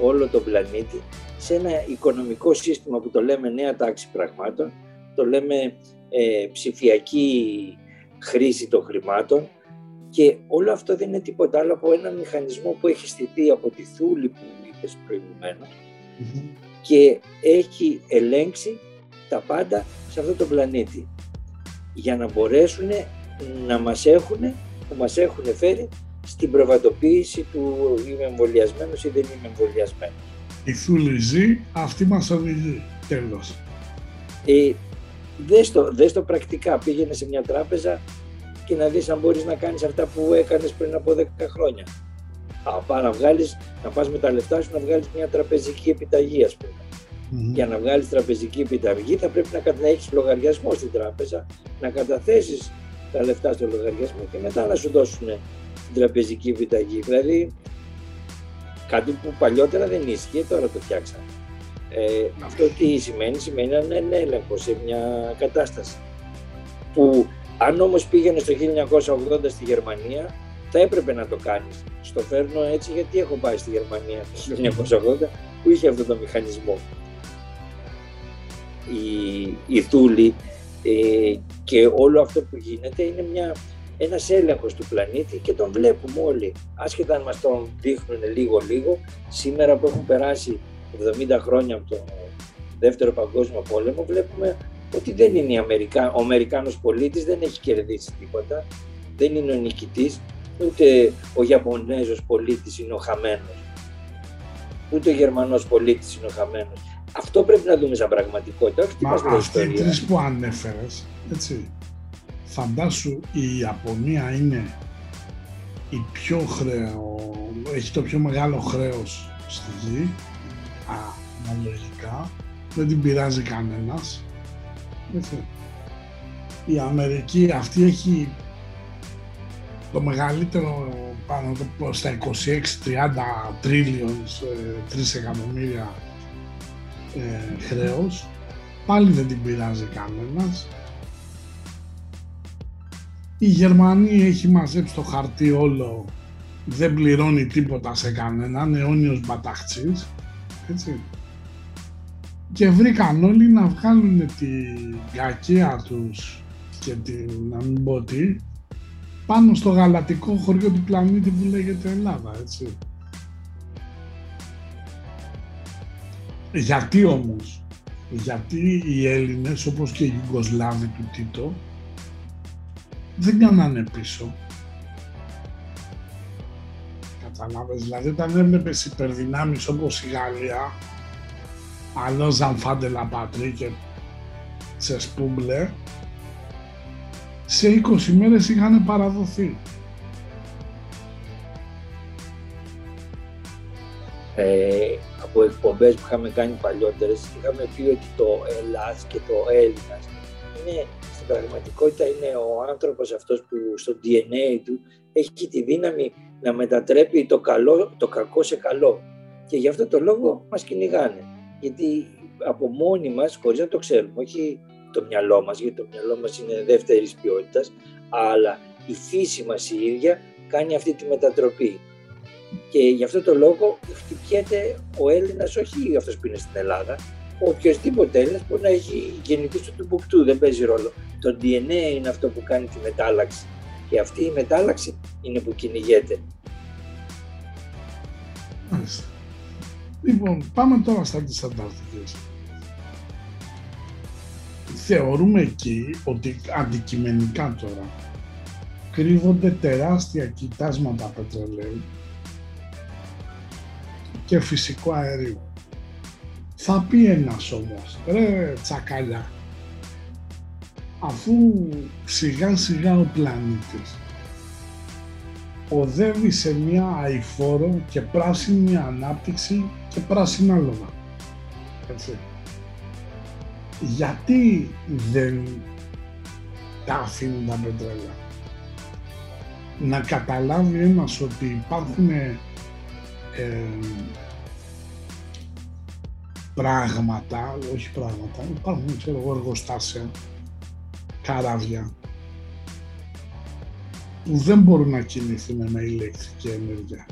όλο τον πλανήτη σε ένα οικονομικό σύστημα που το λέμε νέα τάξη πραγμάτων, το λέμε ε, ψηφιακή χρήση των χρημάτων και όλο αυτό δεν είναι τίποτα άλλο από ένα μηχανισμό που έχει στηθεί από τη Θούλη που είπες προηγουμένως και έχει ελέγξει τα πάντα σε αυτό το πλανήτη για να μπορέσουν να μας έχουν που μας έχουν φέρει στην προβατοποίηση του είμαι εμβολιασμένος ή δεν είμαι εμβολιασμένος. Η Θούλη ζει, αυτή μας οδηγεί. Τέλος. Ε, δες, το, δες το πρακτικά. Πήγαινε σε μια τράπεζα και να δεις αν μπορείς να κάνεις αυτά που έκανες πριν από 10 χρόνια. Α, να, βγάλεις, να πας με τα λεφτά σου να βγάλεις μια τραπεζική επιταγή, ας πούμε. Mm-hmm. Για να βγάλεις τραπεζική επιταγή θα πρέπει να, να έχεις λογαριασμό στην τράπεζα, να καταθέσεις τα λεφτά στο λογαριασμό και μετά να σου δώσουν την τραπεζική επιταγή. Δηλαδή κάτι που παλιότερα δεν ίσχυε, τώρα το φτιάξαμε. Ε, αυτό τι σημαίνει, σημαίνει έναν έλεγχο σε μια κατάσταση. Που αν όμως πήγαινες στο 1980 στη Γερμανία, θα έπρεπε να το κάνεις. Στο φέρνω έτσι γιατί έχω πάει στη Γερμανία το 1980 που είχε αυτό το μηχανισμό. Η, η Θούλη ε, και όλο αυτό που γίνεται είναι μια, ένας έλεγχος του πλανήτη και τον βλέπουμε όλοι. Άσχετα αν μας τον δείχνουν λίγο-λίγο, σήμερα που έχουν περάσει 70 χρόνια από τον Δεύτερο Παγκόσμιο Πόλεμο, βλέπουμε ότι δεν είναι η Αμερικα... ο Αμερικάνος πολίτης, δεν έχει κερδίσει τίποτα, δεν είναι ο νικητής, ούτε ο Ιαπωνέζος πολίτης είναι ο χαμένος, ούτε ο Γερμανός πολίτης είναι ο χαμένος. Αυτό πρέπει να δούμε σαν πραγματικότητα, όχι τι μας λέει Αυτοί τρεις που ανέφερες, έτσι, φαντάσου η Ιαπωνία είναι η πιο χρέο, έχει το πιο μεγάλο χρέος στη γη, αναλογικά, δεν την πειράζει κανένας. Η Αμερική αυτή έχει το μεγαλύτερο πάνω στα 26-30 τρίλιον, 3 εκατομμύρια ε, χρέος. Πάλι δεν την πειράζει κανένας. Η Γερμανία έχει μαζέψει το χαρτί όλο, δεν πληρώνει τίποτα σε κανέναν, αιώνιος μπαταχτσής, έτσι. Και βρήκαν όλοι να βγάλουν την κακία τους και την, να μην πω τι, πάνω στο γαλατικό χωριό του πλανήτη που λέγεται Ελλάδα, έτσι. Γιατί όμως, γιατί οι Έλληνες όπως και οι Ιουγκοσλάβοι του Τίτο δεν κάνανε πίσω. Καταλάβες, δηλαδή όταν έβλεπες υπερδυνάμεις όπως η Γαλλία, άλλος Ζαμφάντε Λαπατρί και Τσεσπούμπλε, σε 20 μέρες είχαν παραδοθεί. Ε, από εκπομπές που είχαμε κάνει παλιότερες είχαμε πει ότι το Ελλάς και το Έλληνας είναι, στην πραγματικότητα είναι ο άνθρωπος αυτός που στο DNA του έχει τη δύναμη να μετατρέπει το, καλό, το κακό σε καλό και γι' αυτό το λόγο μας κυνηγάνε γιατί από μόνοι μας, χωρίς να το ξέρουμε, όχι το μυαλό μας, γιατί το μυαλό μας είναι δεύτερης ποιότητας, αλλά η φύση μας η ίδια κάνει αυτή τη μετατροπή. Και γι' αυτό το λόγο χτυπιέται ο Έλληνας, όχι αυτός που είναι στην Ελλάδα, ο οποιοδήποτε Έλληνας μπορεί να έχει γεννηθεί στο Τουμπουκτού, δεν παίζει ρόλο. Το DNA είναι αυτό που κάνει τη μετάλλαξη και αυτή η μετάλλαξη είναι που κυνηγέται. Μάλιστα. Λοιπόν, πάμε τώρα στα της Αντάρτικες. Θεωρούμε εκεί ότι αντικειμενικά τώρα κρύβονται τεράστια κοιτάσματα πετρελαίου και φυσικό αερίο. Θα πει ένας όμως, ρε τσακαλιά, αφού σιγά σιγά ο πλανήτης οδεύει σε μια αηφόρο και πράσινη ανάπτυξη και πράσινα λόγα. Έτσι. Γιατί δεν τα αφήνουν τα πετρέλαια. Να καταλάβει ένας ότι υπάρχουν ε, πράγματα, όχι πράγματα, υπάρχουν ξέρω εγώ εργοστάσια, καράβια, που δεν μπορούν να κινηθούν με ηλεκτρική ενέργεια.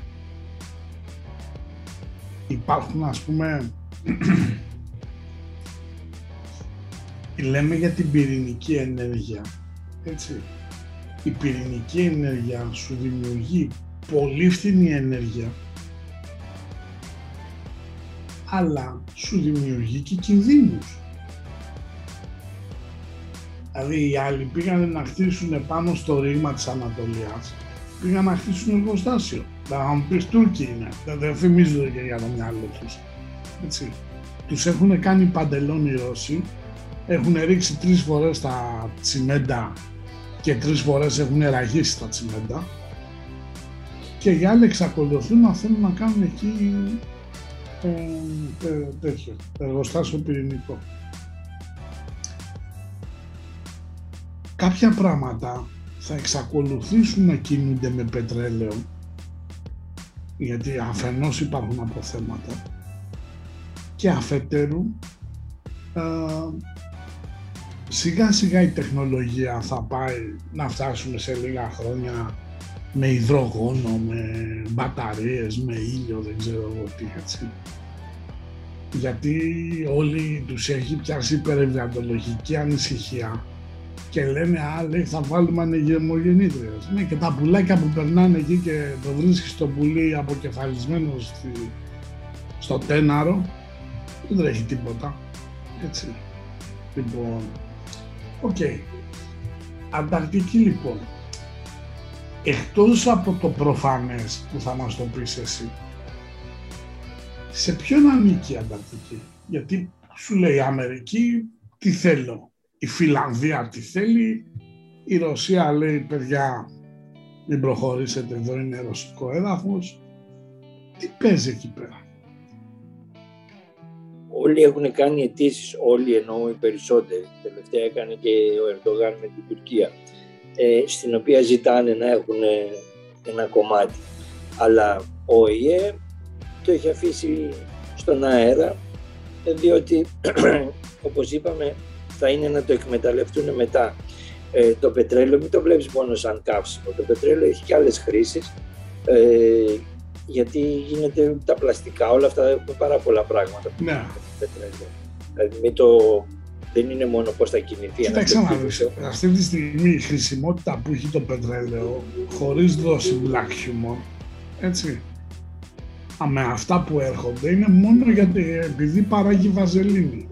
Υπάρχουν ας πούμε, λέμε για την πυρηνική ενέργεια, έτσι. Η πυρηνική ενέργεια σου δημιουργεί πολύ φθηνή ενέργεια, αλλά σου δημιουργεί και κινδύνους. Δηλαδή οι άλλοι πήγαν να χτίσουν πάνω στο ρήγμα της Ανατολίας πήγαν να χτίσουν εργοστάσιο. Θα μου πεις Τούρκοι είναι, δεν, δεν θυμίζονται και για το μυαλό του. Έτσι. Τους έχουν κάνει παντελόνι οι Ρώσοι, έχουν ρίξει τρεις φορές τα τσιμέντα και τρεις φορές έχουν ραγίσει τα τσιμέντα και οι άλλοι εξακολουθούν να θέλουν να κάνουν εκεί ε, ε, τέτοιο, εργοστάσιο πυρηνικό. Κάποια πράγματα θα εξακολουθήσουν να κινούνται με πετρέλαιο γιατί αφενός υπάρχουν αποθέματα και αφετέρου ε, σιγά σιγά η τεχνολογία θα πάει να φτάσουμε σε λίγα χρόνια με υδρογόνο, με μπαταρίες, με ήλιο, δεν ξέρω εγώ τι έτσι. Γιατί όλους τους έχει πιάσει υπερπεριβαλλοντολογική ανησυχία και λένε «Α, λέει, θα βάλουμε ανεμογεννήτριες». Ναι, και τα πουλάκια που περνάνε εκεί και το βρίσκεις το πουλί αποκεφαλισμένο στη, στο Ταίναρο, δεν τρέχει τίποτα. Έτσι. Λοιπόν, OK. Okay. Ανταρκτική λοιπόν. Εκτός από το προφανές που θα μας το πεις εσύ, σε ποιον ανήκει η Ανταρκτική; Γιατί σου λέει η Αμερική τι θέλω, η Φιλανδία τι θέλει, η Ρωσία λέει παιδιά μην προχωρήσετε εδώ είναι ρωσικό έδαφος. Τι παίζει εκεί πέρα; Όλοι έχουν κάνει αιτήσεις, όλοι εννοώ οι περισσότεροι. Τελευταία έκανε και ο Ερντογάν με την Τουρκία, ε, στην οποία ζητάνε να έχουν ένα κομμάτι. Αλλά ο ΙΕ το έχει αφήσει στον αέρα, διότι όπως είπαμε θα είναι να το εκμεταλλευτούν μετά. Ε, το πετρέλαιο μην το βλέπεις μόνο σαν καύσιμο. Το πετρέλαιο έχει και άλλες χρήσεις ε, γιατί γίνεται τα πλαστικά, όλα αυτά έχουν πάρα πολλά πράγματα. Ναι. Πετρέλαιο. Δηλαδή το, δεν είναι μόνο πώς θα κινηθεί. Κοίταξε να δεις, αυτή τη στιγμή η χρησιμότητα που έχει το πετρέλαιο χωρίς δόση black humor, έτσι, με αυτά που έρχονται είναι μόνο γιατί επειδή παράγει βαζελίνη.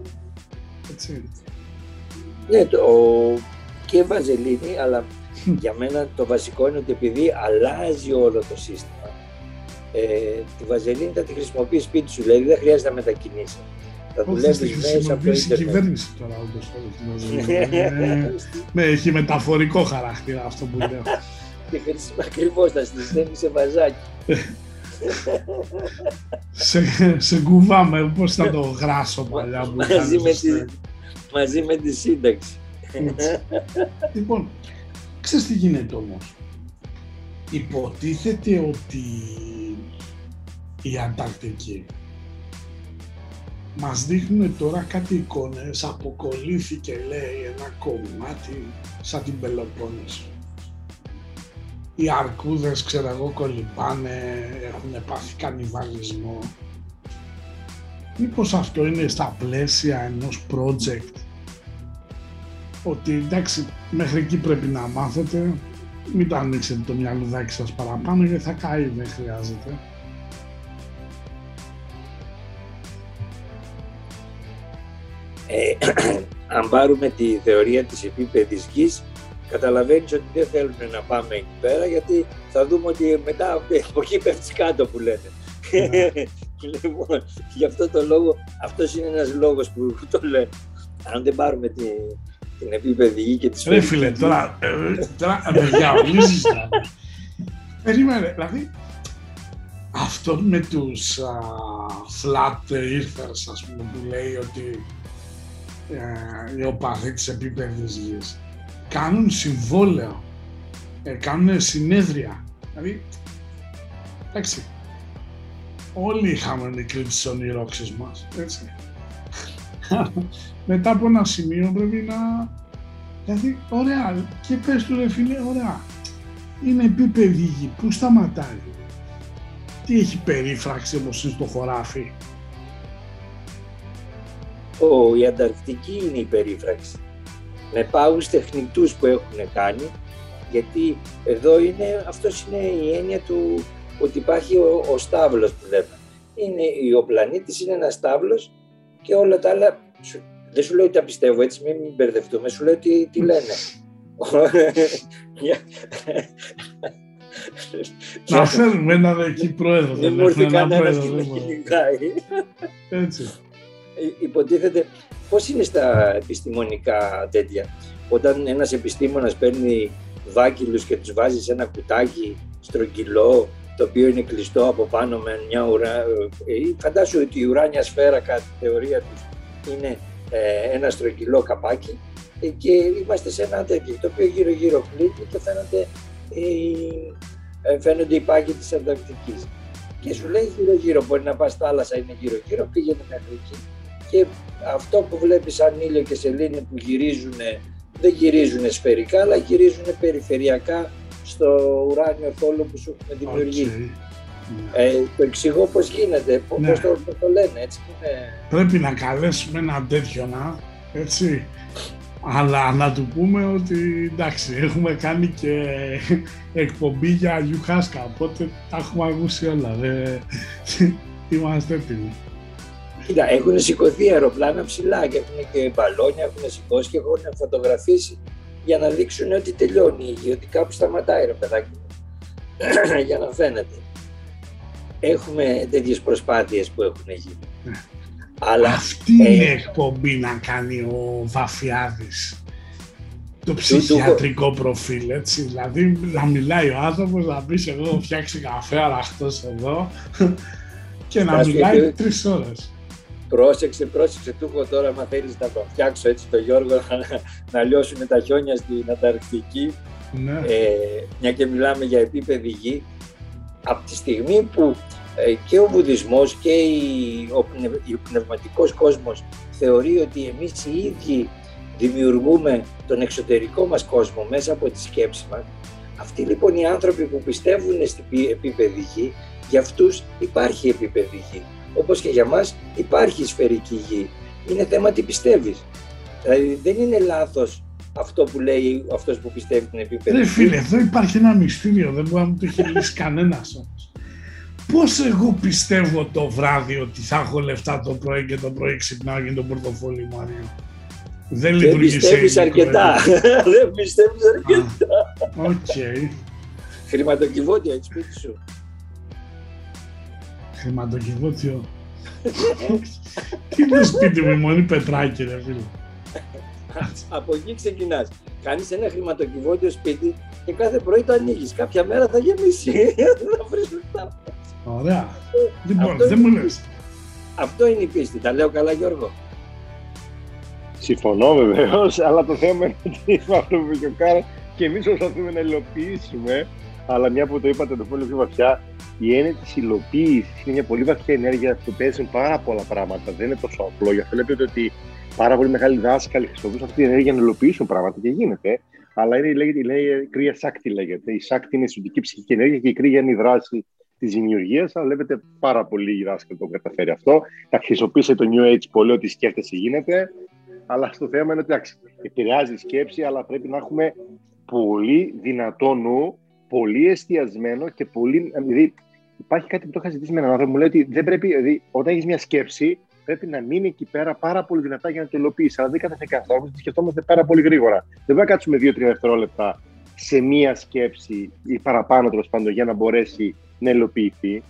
Έτσι. Ναι, το, και βαζελίνη, αλλά για μένα το βασικό είναι ότι επειδή αλλάζει όλο το σύστημα, ε, τη βαζελίνη θα τη χρησιμοποιείς σπίτι σου, δηλαδή δεν χρειάζεται να μετακινήσει. Θα δουλεύεις μέσα από το ίντερνετ. η κυβέρνηση τώρα όντως Ναι, έχει μεταφορικό χαρακτήρα αυτό που λέω. Ακριβώς, θα στέλνει σε βαζάκι. σε, σε κουβάμε, πώς θα το γράσω παλιά που μαζί, με τη, μαζί με τη σύνταξη. λοιπόν, ξέρεις τι γίνεται όμως. Υποτίθεται ότι η Ανταρκτική μας δείχνουν τώρα κάτι εικόνες, αποκολλήθηκε λέει ένα κομμάτι σαν την Πελοπόννησο οι αρκούδες, ξέρω εγώ, κολυμπάνε, έχουν πάθει κανιβαλισμό. Μήπως αυτό είναι στα πλαίσια ενός project, ότι εντάξει, μέχρι εκεί πρέπει να μάθετε, μην το ανοίξετε το μυαλουδάκι σας παραπάνω γιατί θα καεί, δεν χρειάζεται. Ε, αν πάρουμε τη θεωρία της επίπεδης γης, καταλαβαίνεις ότι δεν θέλουν να πάμε εκεί πέρα γιατί θα δούμε ότι μετά από εκεί πέφτεις κάτω που λένε. Ναι. λοιπόν, γι' αυτό το λόγο, αυτός είναι ένας λόγος που το λένε. Αν δεν πάρουμε την, την επίπεδη γη και τη Ρε φίλε, τώρα, ε, τώρα με διαολίζεις δηλαδή. Περίμενε, δηλαδή, αυτό με τους α, flat earthers, ας πούμε, που λέει ότι ε, οι οπαδοί της επίπεδης γης κάνουν συμβόλαιο, ε, κάνουν συνέδρια. Δηλαδή, εντάξει, όλοι είχαμε νεκρή τις ονειρόξεις μας, έτσι. Μετά από ένα σημείο πρέπει να... Δηλαδή, ωραία, και πες του ρε φίλε, ωραία. Είναι επίπεδη γη, πού σταματάει; Τι έχει περίφραξη όπως είναι στο χωράφι. Ο, η Ανταρκτική είναι η περίφραξη με πάγους τεχνητούς που έχουν κάνει, γιατί εδώ είναι, αυτός είναι η έννοια του ότι υπάρχει ο, ο στάβλος που λέμε. Είναι, ο πλανήτης είναι ένας στάβλος και όλα τα άλλα, δεν σου λέω ότι τα πιστεύω έτσι, μην μπερδευτούμε, σου λέω τι, τι λένε. Να φέρουμε έναν εκεί πρόεδρο. Δεν μου έρθει κανένας και με κυνηγάει. Έτσι. Ε, υποτίθεται πώς είναι στα επιστημονικά τέτοια; Όταν ένας επιστήμονας παίρνει βάκυλους και τους βάζει σε ένα κουτάκι στρογγυλό το οποίο είναι κλειστό από πάνω με μια ουρά... Ε, φαντάσου ότι η ουράνια σφαίρα κατά τη θεωρία τους είναι ε, ένα στρογγυλό καπάκι και είμαστε σε ένα τέτοιο το οποίο γύρω γύρω κλείνει και φαίνεται, ε, φαίνονται οι πάγοι της Ανταρκτικής. Και σου λέει γύρω γύρω, μπορεί να πας θάλασσα, είναι γύρω γύρω, πήγαινε μέχρι εκεί και αυτό που βλέπεις σαν ήλιο και σελήνη που γυρίζουν, δεν γυρίζουν σφαιρικά, αλλά γυρίζουν περιφερειακά στο ουράνιο θόλο που σου έχουμε δημιουργήσει. Ε, το εξηγώ πώς γίνεται, πώς, ναι. το, το, λένε, έτσι είναι. Πρέπει να καλέσουμε ένα τέτοιο να, έτσι, αλλά να του πούμε ότι εντάξει, έχουμε κάνει και εκπομπή για Γιουχάσκα, οπότε τα έχουμε ακούσει όλα, δε, είμαστε έτοιμοι. Κοίτα, έχουν σηκωθεί αεροπλάνα ψηλά και έχουν και μπαλόνια, έχουν σηκώσει και έχουν φωτογραφίσει για να δείξουν ότι τελειώνει η γη, ότι κάπου σταματάει ρε παιδάκι για να φαίνεται. Έχουμε τέτοιες προσπάθειες που έχουν γίνει. Ναι. Αλλά, Αυτή είναι η εκπομπή να κάνει ο Βαφιάδης. Το ψυχιατρικό προφίλ, έτσι. Δηλαδή να μιλάει ο άνθρωπος, να πει εγώ φτιάξει καφέ αραχτό εδώ και να μιλάει τρεις ώρες. Πρόσεξε, πρόσεξε, του έχω τώρα, μα θέλεις να το φτιάξω έτσι το Γιώργο, να, να λιώσουν τα χιόνια στην Ανταρκτική, ναι. ε, μια και μιλάμε για επίπεδη γη, από τη στιγμή που ε, και ο βουδισμός και ο, ο πνευματικός κόσμος θεωρεί ότι εμείς οι ίδιοι δημιουργούμε τον εξωτερικό μας κόσμο μέσα από τη σκέψη μας, αυτοί λοιπόν οι άνθρωποι που πιστεύουν στην επίπεδη γη, για αυτούς υπάρχει επίπεδη γη όπως και για μας υπάρχει σφαιρική γη. Είναι θέμα τι πιστεύεις. Δηλαδή δεν είναι λάθος αυτό που λέει αυτός που πιστεύει την επίπεδο. Ναι φίλε, εδώ υπάρχει ένα μυστήριο, δεν μπορεί να μου το έχει λύσει κανένας όμως. Πώς εγώ πιστεύω το βράδυ ότι θα έχω λεφτά το πρωί και το πρωί ξυπνάω και το πορτοφόλι μου αριό. Δεν λειτουργεί Δεν πιστεύεις αρκετά. δεν πιστεύεις αρκετά. Οκ. Χρηματοκιβώτια, έτσι σπίτι σου χρηματοκιβώτιο. Τι είναι σπίτι μου, μόνη πετράκι ρε φίλε. Από εκεί ξεκινάς. Κάνεις ένα χρηματοκιβώτιο σπίτι και κάθε πρωί το ανοίγεις. Κάποια μέρα θα γεμίσει. θα βρεις λεφτά. Ωραία. Λοιπόν, δεν μου λες. Αυτό είναι η πίστη. Τα λέω καλά, Γιώργο; Συμφωνώ βεβαίως, αλλά το θέμα είναι ότι αυτό που είπε ο Κάρα και εμείς προσπαθούμε να υλοποιήσουμε. Αλλά μια που το είπατε το πολύ πιο βαθιά, η έννοια της υλοποίησης είναι μια πολύ βαθιά ενέργεια που παίζουν πάρα πολλά πράγματα. Δεν είναι τόσο απλό. Γι' αυτό λέτε ότι πάρα πολύ μεγάλοι δάσκαλοι χρησιμοποιούν αυτή την ενέργεια να υλοποιήσουν πράγματα και γίνεται. Αλλά είναι, λέγεται, η κρύα σάκτη λέγεται. Η σάκτη είναι η σωτική ψυχική ενέργεια και η κρύα είναι η δράση της δημιουργίας. Αλλά βλέπετε πάρα πολύ λίγοι δάσκαλοι το καταφέρει αυτό. Θα χρησιμοποιήσει το New Age πολύ ότι σκέφτεσαι γίνεται. Αλλά στο θέμα είναι ότι επηρεάζει η σκέψη, αλλά πρέπει να έχουμε πολύ δυνατό νου πολύ εστιασμένο και πολύ. Δηλαδή, υπάρχει κάτι που το είχα ζητήσει με έναν άνθρωπο, μου λέει ότι δεν πρέπει, δηλαδή, όταν έχεις μια σκέψη, πρέπει να μείνει εκεί πέρα πάρα πολύ δυνατά για να το υλοποιήσει. Αλλά δεν κάθε κάθε άνθρωπο, σκεφτόμαστε πάρα πολύ γρήγορα. Δεν πρέπει να κάτσουμε 2-3 δευτερόλεπτα σε μία σκέψη ή παραπάνω τέλος πάντων για να μπορέσει να υλοποιηθεί.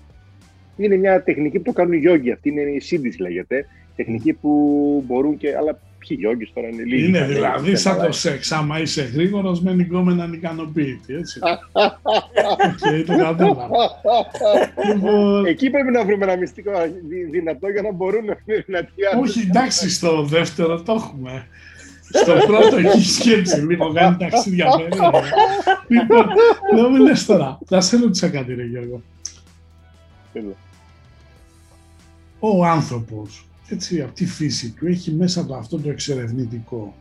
Είναι μια τεχνική που το κάνουν οι γιόγκοι. Αυτή είναι η σύνδεση, λέγεται. Τεχνική που μπορούν και. Αλλά ποιοι γιόγκι τώρα είναι λίγοι. Είναι δηλαδή σαν το σεξ. Άμα είσαι γρήγορος, με γκόμενα ανικανοποίητη. Έτσι. Οκ, το κατάλαβα. Λοιπόν, Εκεί πρέπει να βρούμε ένα μυστικό δυνατό για να μπορούν να είναι δυνατοί Όχι, εντάξει, στο δεύτερο το έχουμε. Στο πρώτο έχει σκέψη, λίγο κάνει ταξίδια περίεργα. Λοιπόν, δεν μου λες τώρα, θα σε ρωτήσω κάτι ρε Γιώργο. Ο άνθρωπος έτσι, από τη φύση του, έχει μέσα του αυτό το εξερευνητικό.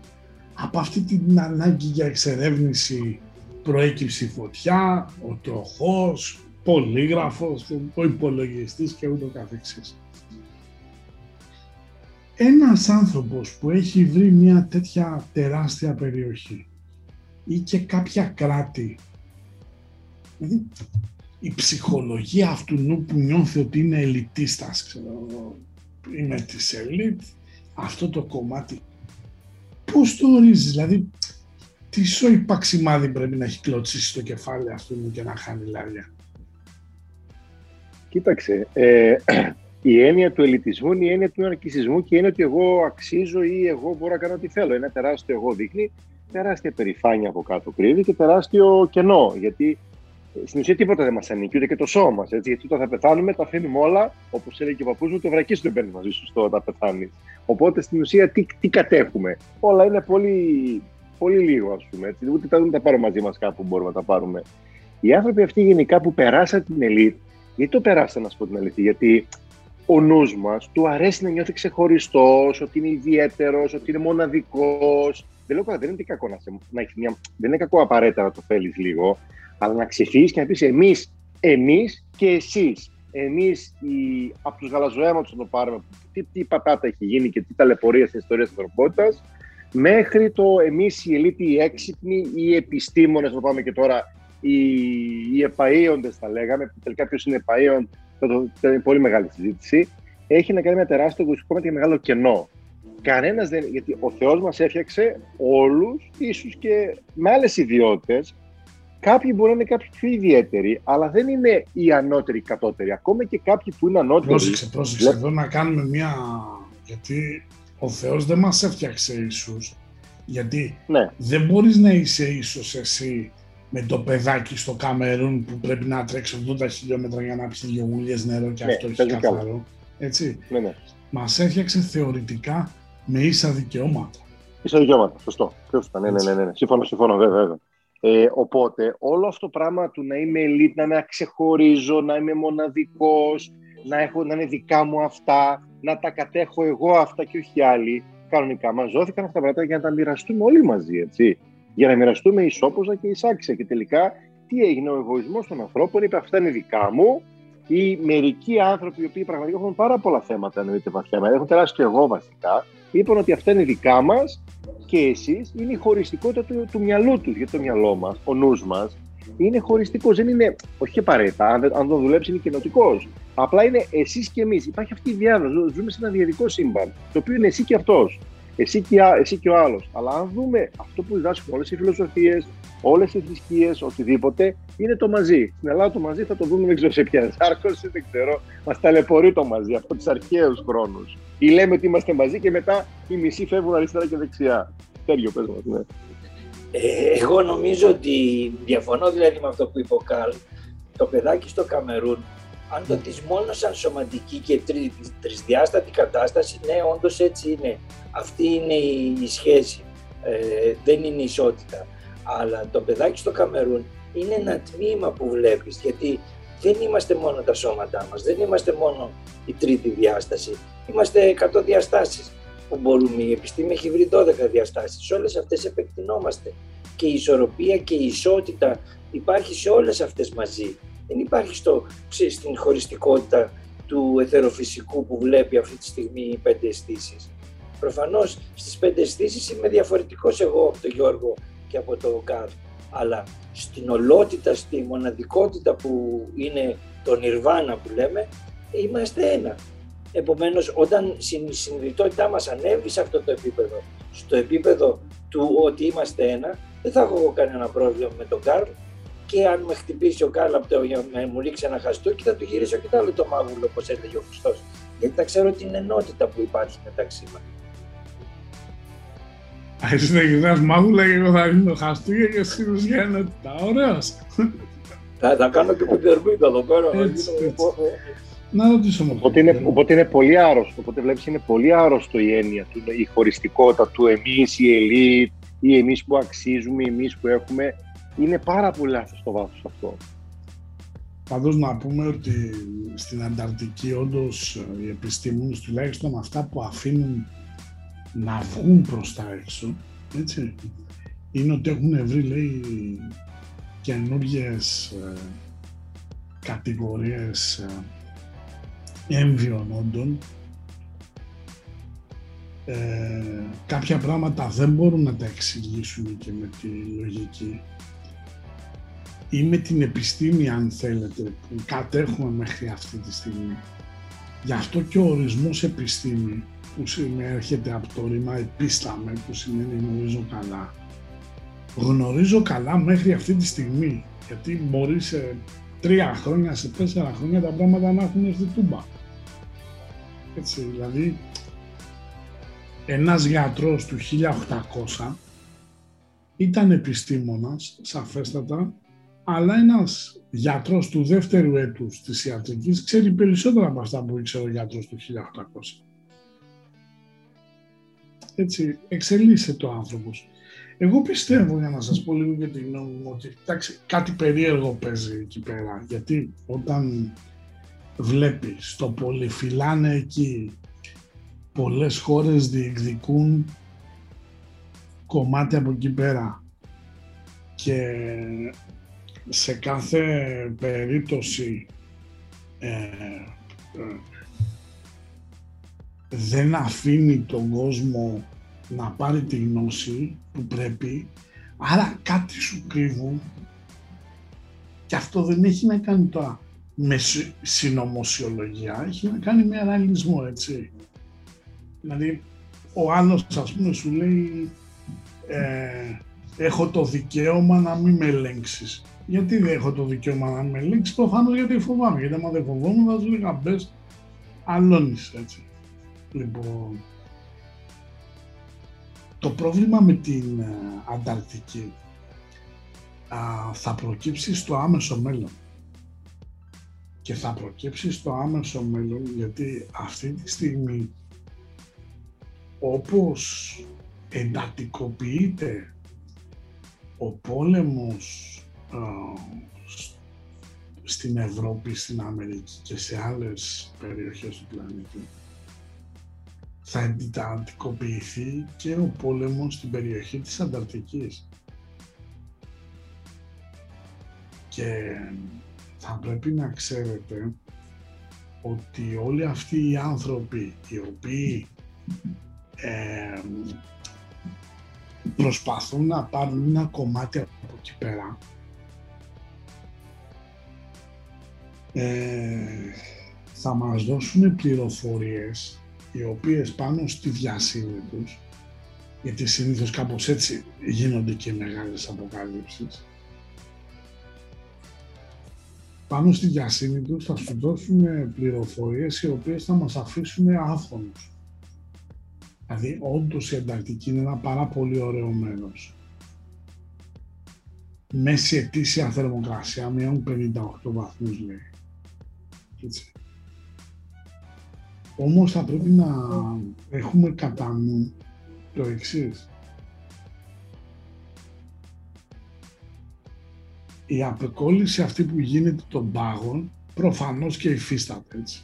Από αυτή την ανάγκη για εξερεύνηση προέκυψε η φωτιά, ο τροχός, πολύγραφος, ο υπολογιστής και ούτω καθεξής. Ένας άνθρωπος που έχει βρει μια τέτοια τεράστια περιοχή ή και κάποια κράτη, δηλαδή η ψυχολογία αυτού νου που νιώθει ότι είναι ελιτίστας, ξέρω, είμαι της ελίτ, αυτό το κομμάτι, πώς το ορίζεις, δηλαδή τι σοϊ παξιμάδι πρέπει να έχει κλωτσίσει στο κεφάλι αυτού μου και να χάνει λάρια. Κοίταξε, ε, η έννοια του ελιτισμού είναι η έννοια του αναρκησισμού και είναι ότι εγώ αξίζω ή εγώ μπορώ να κάνω ό,τι θέλω. Ένα τεράστιο εγώ δείχνει τεράστια περηφάνεια από κάτω κρύβει και τεράστιο κενό. Γιατί ε, στην ουσία τίποτα δεν μας ανήκει, ούτε και το σώμα μας. Γιατί όταν θα πεθάνουμε, τα αφήνουμε όλα, όπως έλεγε και ο παππούς μου, το βρακί σου δεν παίρνει μαζί σου στο όταν πεθάνεις. Οπότε στην ουσία τι, τι κατέχουμε. Όλα είναι πολύ, πολύ λίγο, ας πούμε. Έτσι. Ούτε τα, τα πάρουμε μαζί μας κάπου μπορούμε να τα πάρουμε. Οι άνθρωποι αυτοί γενικά που περάσαν την ελίτ, γιατί το περάσαν, να σου πω την αλήθεια, γιατί ο νους μας του αρέσει να νιώθει ξεχωριστός, ότι είναι ιδιαίτερος, ότι είναι μοναδικός. Δεν λέω δεν είναι κακό να, σε, να έχεις μια. Δεν είναι κακό απαραίτητα να το θέλεις λίγο, αλλά να ξεφύγεις και να πεις εμείς, εμείς και εσείς. Εμείς από τους γαλαζοαίματου να το πάρουμε, τι, τι πατάτα έχει γίνει και τι ταλαιπωρία στην ιστορία της ανθρωπότητας, μέχρι το εμείς οι ελίτοι, οι έξυπνοι, οι επιστήμονες, να πάμε και τώρα, οι, οι επαείοντε, θα λέγαμε. Τελικά, ποιος είναι επαείον, θα είναι πολύ μεγάλη συζήτηση. Έχει να κάνει με τεράστιο εγωιστικό και μεγάλο κενό. Κανένας δεν. Γιατί ο Θεός μας έφτιαξε όλους, ίσως και με άλλες ιδιότητες. Κάποιοι μπορεί να είναι κάποιοι πιο ιδιαίτεροι, αλλά δεν είναι οι ανώτεροι οι κατώτεροι. Ακόμα και κάποιοι που είναι ανώτεροι. Πρόσεξε, πρόσεξε. Εδώ να κάνουμε μια. Γιατί ο Θεός δεν μας έφτιαξε ίσου. Γιατί ναι. δεν μπορείς να είσαι ίσως εσύ με το παιδάκι στο Καμερούν που πρέπει να τρέξει 80 χιλιόμετρα για να πιει δύο γουλιές νερό και ναι, αυτό έχει καθαρό. Έτσι. Ναι, ναι. Μας έφτιαξε θεωρητικά με ίσα δικαιώματα. Ίσα δικαιώματα, σωστό. Σωστό. Ναι, ναι, ναι, ναι, ναι. Συμφωνώ, συμφωνώ, βέβαια. βέβαια. Ε, οπότε, όλο αυτό το πράγμα του να είμαι elite, να με ξεχωρίζω, να είμαι μοναδικός, να, έχω, να είναι δικά μου αυτά, να τα κατέχω εγώ αυτά και όχι άλλοι, κανονικά μας δόθηκαν αυτά τα πράγματα για να τα μοιραστούμε όλοι μαζί, έτσι για να μοιραστούμε ισόποζα και εισάξια. Και τελικά τι έγινε, ο εγωισμός των ανθρώπων είπε αυτά είναι δικά μου. Οι μερικοί άνθρωποι, οι οποίοι πραγματικά έχουν πάρα πολλά θέματα, εννοείται βαθιά, έχουν τεράστιο εγώ βασικά, είπαν ότι αυτά είναι δικά μας και εσείς είναι η χωριστικότητα του, του μυαλού τους. Γιατί το μυαλό μας, ο νους μας, είναι χωριστικός. Δεν είναι, όχι και απαραίτητα, αν, αν δεν δουλέψει είναι κοινοτικός. Απλά είναι εσείς και εμείς. Υπάρχει αυτή η διάδοση. Ζούμε σε ένα διαδικό σύμπαν, το οποίο είναι εσύ και αυτός εσύ και, εσύ και ο άλλος. Αλλά αν δούμε αυτό που διδάσκουν όλες οι φιλοσοφίες, όλες οι θρησκείες, οτιδήποτε, είναι το μαζί. Στην Ελλάδα το μαζί θα το δούμε, δεν ξέρω σε ποια σάρκωση, δεν ξέρω. Μας ταλαιπωρεί το μαζί από τους αρχαίους χρόνους. Ή λέμε ότι είμαστε μαζί και μετά οι μισοί φεύγουν αριστερά και δεξιά. Τέριο, πες μας, ναι. Ε, εγώ νομίζω ότι διαφωνώ δηλαδή με αυτό που είπε ο Καλ. Το παιδάκι στο Καμερούν αν το δεις μόνο σαν σωματική και τρι, τρισδιάστατη κατάσταση, ναι, όντως έτσι είναι. Αυτή είναι η, σχέση. Ε, δεν είναι ισότητα. Αλλά το παιδάκι στο Καμερούν είναι ένα τμήμα που βλέπεις, γιατί δεν είμαστε μόνο τα σώματά μας, δεν είμαστε μόνο η τρίτη διάσταση. Είμαστε 100 διαστάσεις που μπορούμε. Η επιστήμη έχει βρει 12 διαστάσεις. Σε όλες αυτές επεκτηνόμαστε. Και η ισορροπία και η ισότητα υπάρχει σε όλες αυτές μαζί δεν υπάρχει στο, στην χωριστικότητα του εθεροφυσικού που βλέπει αυτή τη στιγμή οι πέντε αισθήσεις. Προφανώς στις πέντε αισθήσεις είμαι διαφορετικός εγώ από τον Γιώργο και από τον Καρ. Αλλά στην ολότητα, στη μοναδικότητα που είναι το νιρβάνα που λέμε, είμαστε ένα. Επομένως, όταν η συνειδητότητά μας ανέβει σε αυτό το επίπεδο, στο επίπεδο του ότι είμαστε ένα, δεν θα έχω κανένα πρόβλημα με τον Καρλ, και αν με χτυπήσει ο Κάλαπτο για να μου ρίξει ένα χαστούκι, θα του γυρίσω και το άλλο το μάγουλο, όπως έλεγε ο Χριστός. Γιατί θα ξέρω την ενότητα που υπάρχει μεταξύ μας. Εσύ θα γυρνάς μάγουλα και εγώ θα ρίχνω χαστούκια και εσύ για ενότητα. Ωραίος. Θα, θα κάνω και κουμπερμίδα εδώ πέρα. Έτσι, έτσι. Να ρωτήσω μόνο. Οπότε είναι, οπότε είναι πολύ άρρωστο. Οπότε βλέπεις είναι πολύ άρρωστο η έννοια του, η χωριστικότητα του εμείς, η ελίτ, ή εμείς που αξίζουμε, εμείς που έχουμε είναι πάρα πολύ λάθος στο βάθος αυτό. Πάντως να πούμε ότι στην Ανταρκτική όντως οι επιστήμονες τουλάχιστον αυτά που αφήνουν να βγουν προς τα έξω, έτσι, είναι ότι έχουν βρει, λέει, καινούργιες ε, κατηγορίες ε, έμβιων όντων. Ε, κάποια πράγματα δεν μπορούν να τα εξηγήσουν και με τη λογική ή με την επιστήμη αν θέλετε που κατέχουμε μέχρι αυτή τη στιγμή. Γι' αυτό και ο ορισμός επιστήμη που έρχεται από το ρήμα επίσταμε που σημαίνει γνωρίζω καλά γνωρίζω καλά μέχρι αυτή τη στιγμή. Γιατί μπορεί σε τρία χρόνια, σε τέσσερα χρόνια τα πράγματα να έχουν έρθει τούμπα. Έτσι, δηλαδή, ένας γιατρός του 1800 ήταν επιστήμονας, σαφέστατα, αλλά ένας γιατρός του δεύτερου έτους της ιατρικής ξέρει περισσότερα από αυτά που ήξερε ο γιατρός του 1800. Έτσι, εξελίσσεται ο άνθρωπος. Εγώ πιστεύω, για να σας πω λίγο για τη γνώμη μου, ότι εντάξει, κάτι περίεργο παίζει εκεί πέρα. Γιατί όταν βλέπεις το πολυφυλάνε εκεί, πολλές χώρες διεκδικούν κομμάτι από εκεί πέρα και σε κάθε περίπτωση ε, ε, δεν αφήνει τον κόσμο να πάρει τη γνώση που πρέπει, άρα κάτι σου κρύβουν και αυτό δεν έχει να κάνει τώρα με συνωμοσιολογία, έχει να κάνει με αναλυσμό, έτσι. Δηλαδή, ο άλλος, ας πούμε, σου λέει ε, έχω το δικαίωμα να μην με ελέγξεις. Γιατί δεν έχω το δικαίωμα να με ελέγξει, προφανώς γιατί φοβάμαι. Γιατί άμα δεν φοβόμουν, θα σου λέγα μπες, αλώνεις έτσι. Λοιπόν, το πρόβλημα με την ε, Ανταρκτική θα προκύψει στο άμεσο μέλλον. Και θα προκύψει στο άμεσο μέλλον γιατί αυτή τη στιγμή όπως εντατικοποιείται ο πόλεμος στην Ευρώπη, στην Αμερική και σε άλλες περιοχές του πλανήτη θα εντατικοποιηθεί και ο πόλεμος στην περιοχή της Ανταρκτικής. Και θα πρέπει να ξέρετε ότι όλοι αυτοί οι άνθρωποι οι οποίοι ε, προσπαθούν να πάρουν ένα κομμάτι από εκεί πέρα ε, θα μας δώσουν πληροφορίες οι οποίες πάνω στη διασύνη τους γιατί συνήθως κάπως έτσι γίνονται και μεγάλες αποκαλύψεις πάνω στη διασύνη τους θα σου δώσουν πληροφορίες οι οποίες θα μας αφήσουν άφθονους. Δηλαδή, όντως η Ανταρκτική είναι ένα πάρα πολύ ωραίο μέρος. Μέση ετήσια θερμοκρασία μείον 58 βαθμούς λέει. Έτσι. Όμως θα πρέπει να έχουμε κατά νου το εξής. Η απεκόλληση αυτή που γίνεται των πάγων προφανώς και υφίσταται έτσι.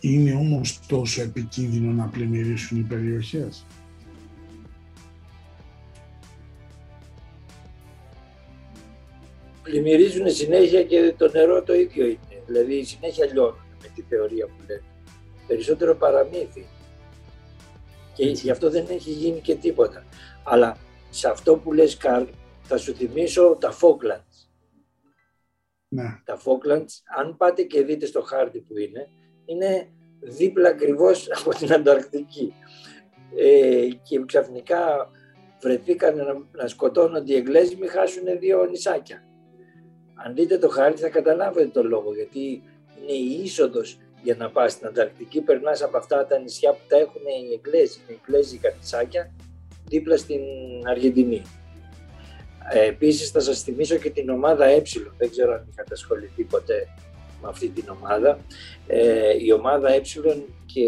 Είναι όμως τόσο επικίνδυνο να πλημμυρίσουν οι περιοχές. Πλημμυρίζουν συνέχεια και το νερό το ίδιο είναι. Δηλαδή συνέχεια λιώνουν με τη θεωρία που λένε. Περισσότερο παραμύθι. Και γι' αυτό δεν έχει γίνει και τίποτα. Αλλά σε αυτό που λες Καρλ θα σου θυμίσω τα Falklands. Ναι. Τα Falklands, αν πάτε και δείτε στο χάρτη που είναι, είναι δίπλα ακριβώς από την Ανταρκτική. Ε, και ξαφνικά βρεθήκαν να, να σκοτώνονται οι Εγγλέζοι μη χάσουν δύο νησάκια. Αν δείτε το χάρτη θα καταλάβετε το λόγο γιατί είναι η είσοδος για να πας στην Ανταρκτική περνάς από αυτά τα νησιά που τα έχουν οι Εγγλέζοι, οι Εγγλέζικα νησάκια δίπλα στην Αργεντινή. Ε, επίσης θα σας θυμίσω και την ομάδα Ε, δεν ξέρω αν είχατε ασχοληθεί ποτέ με αυτή την ομάδα. Ε, η ομάδα Ε και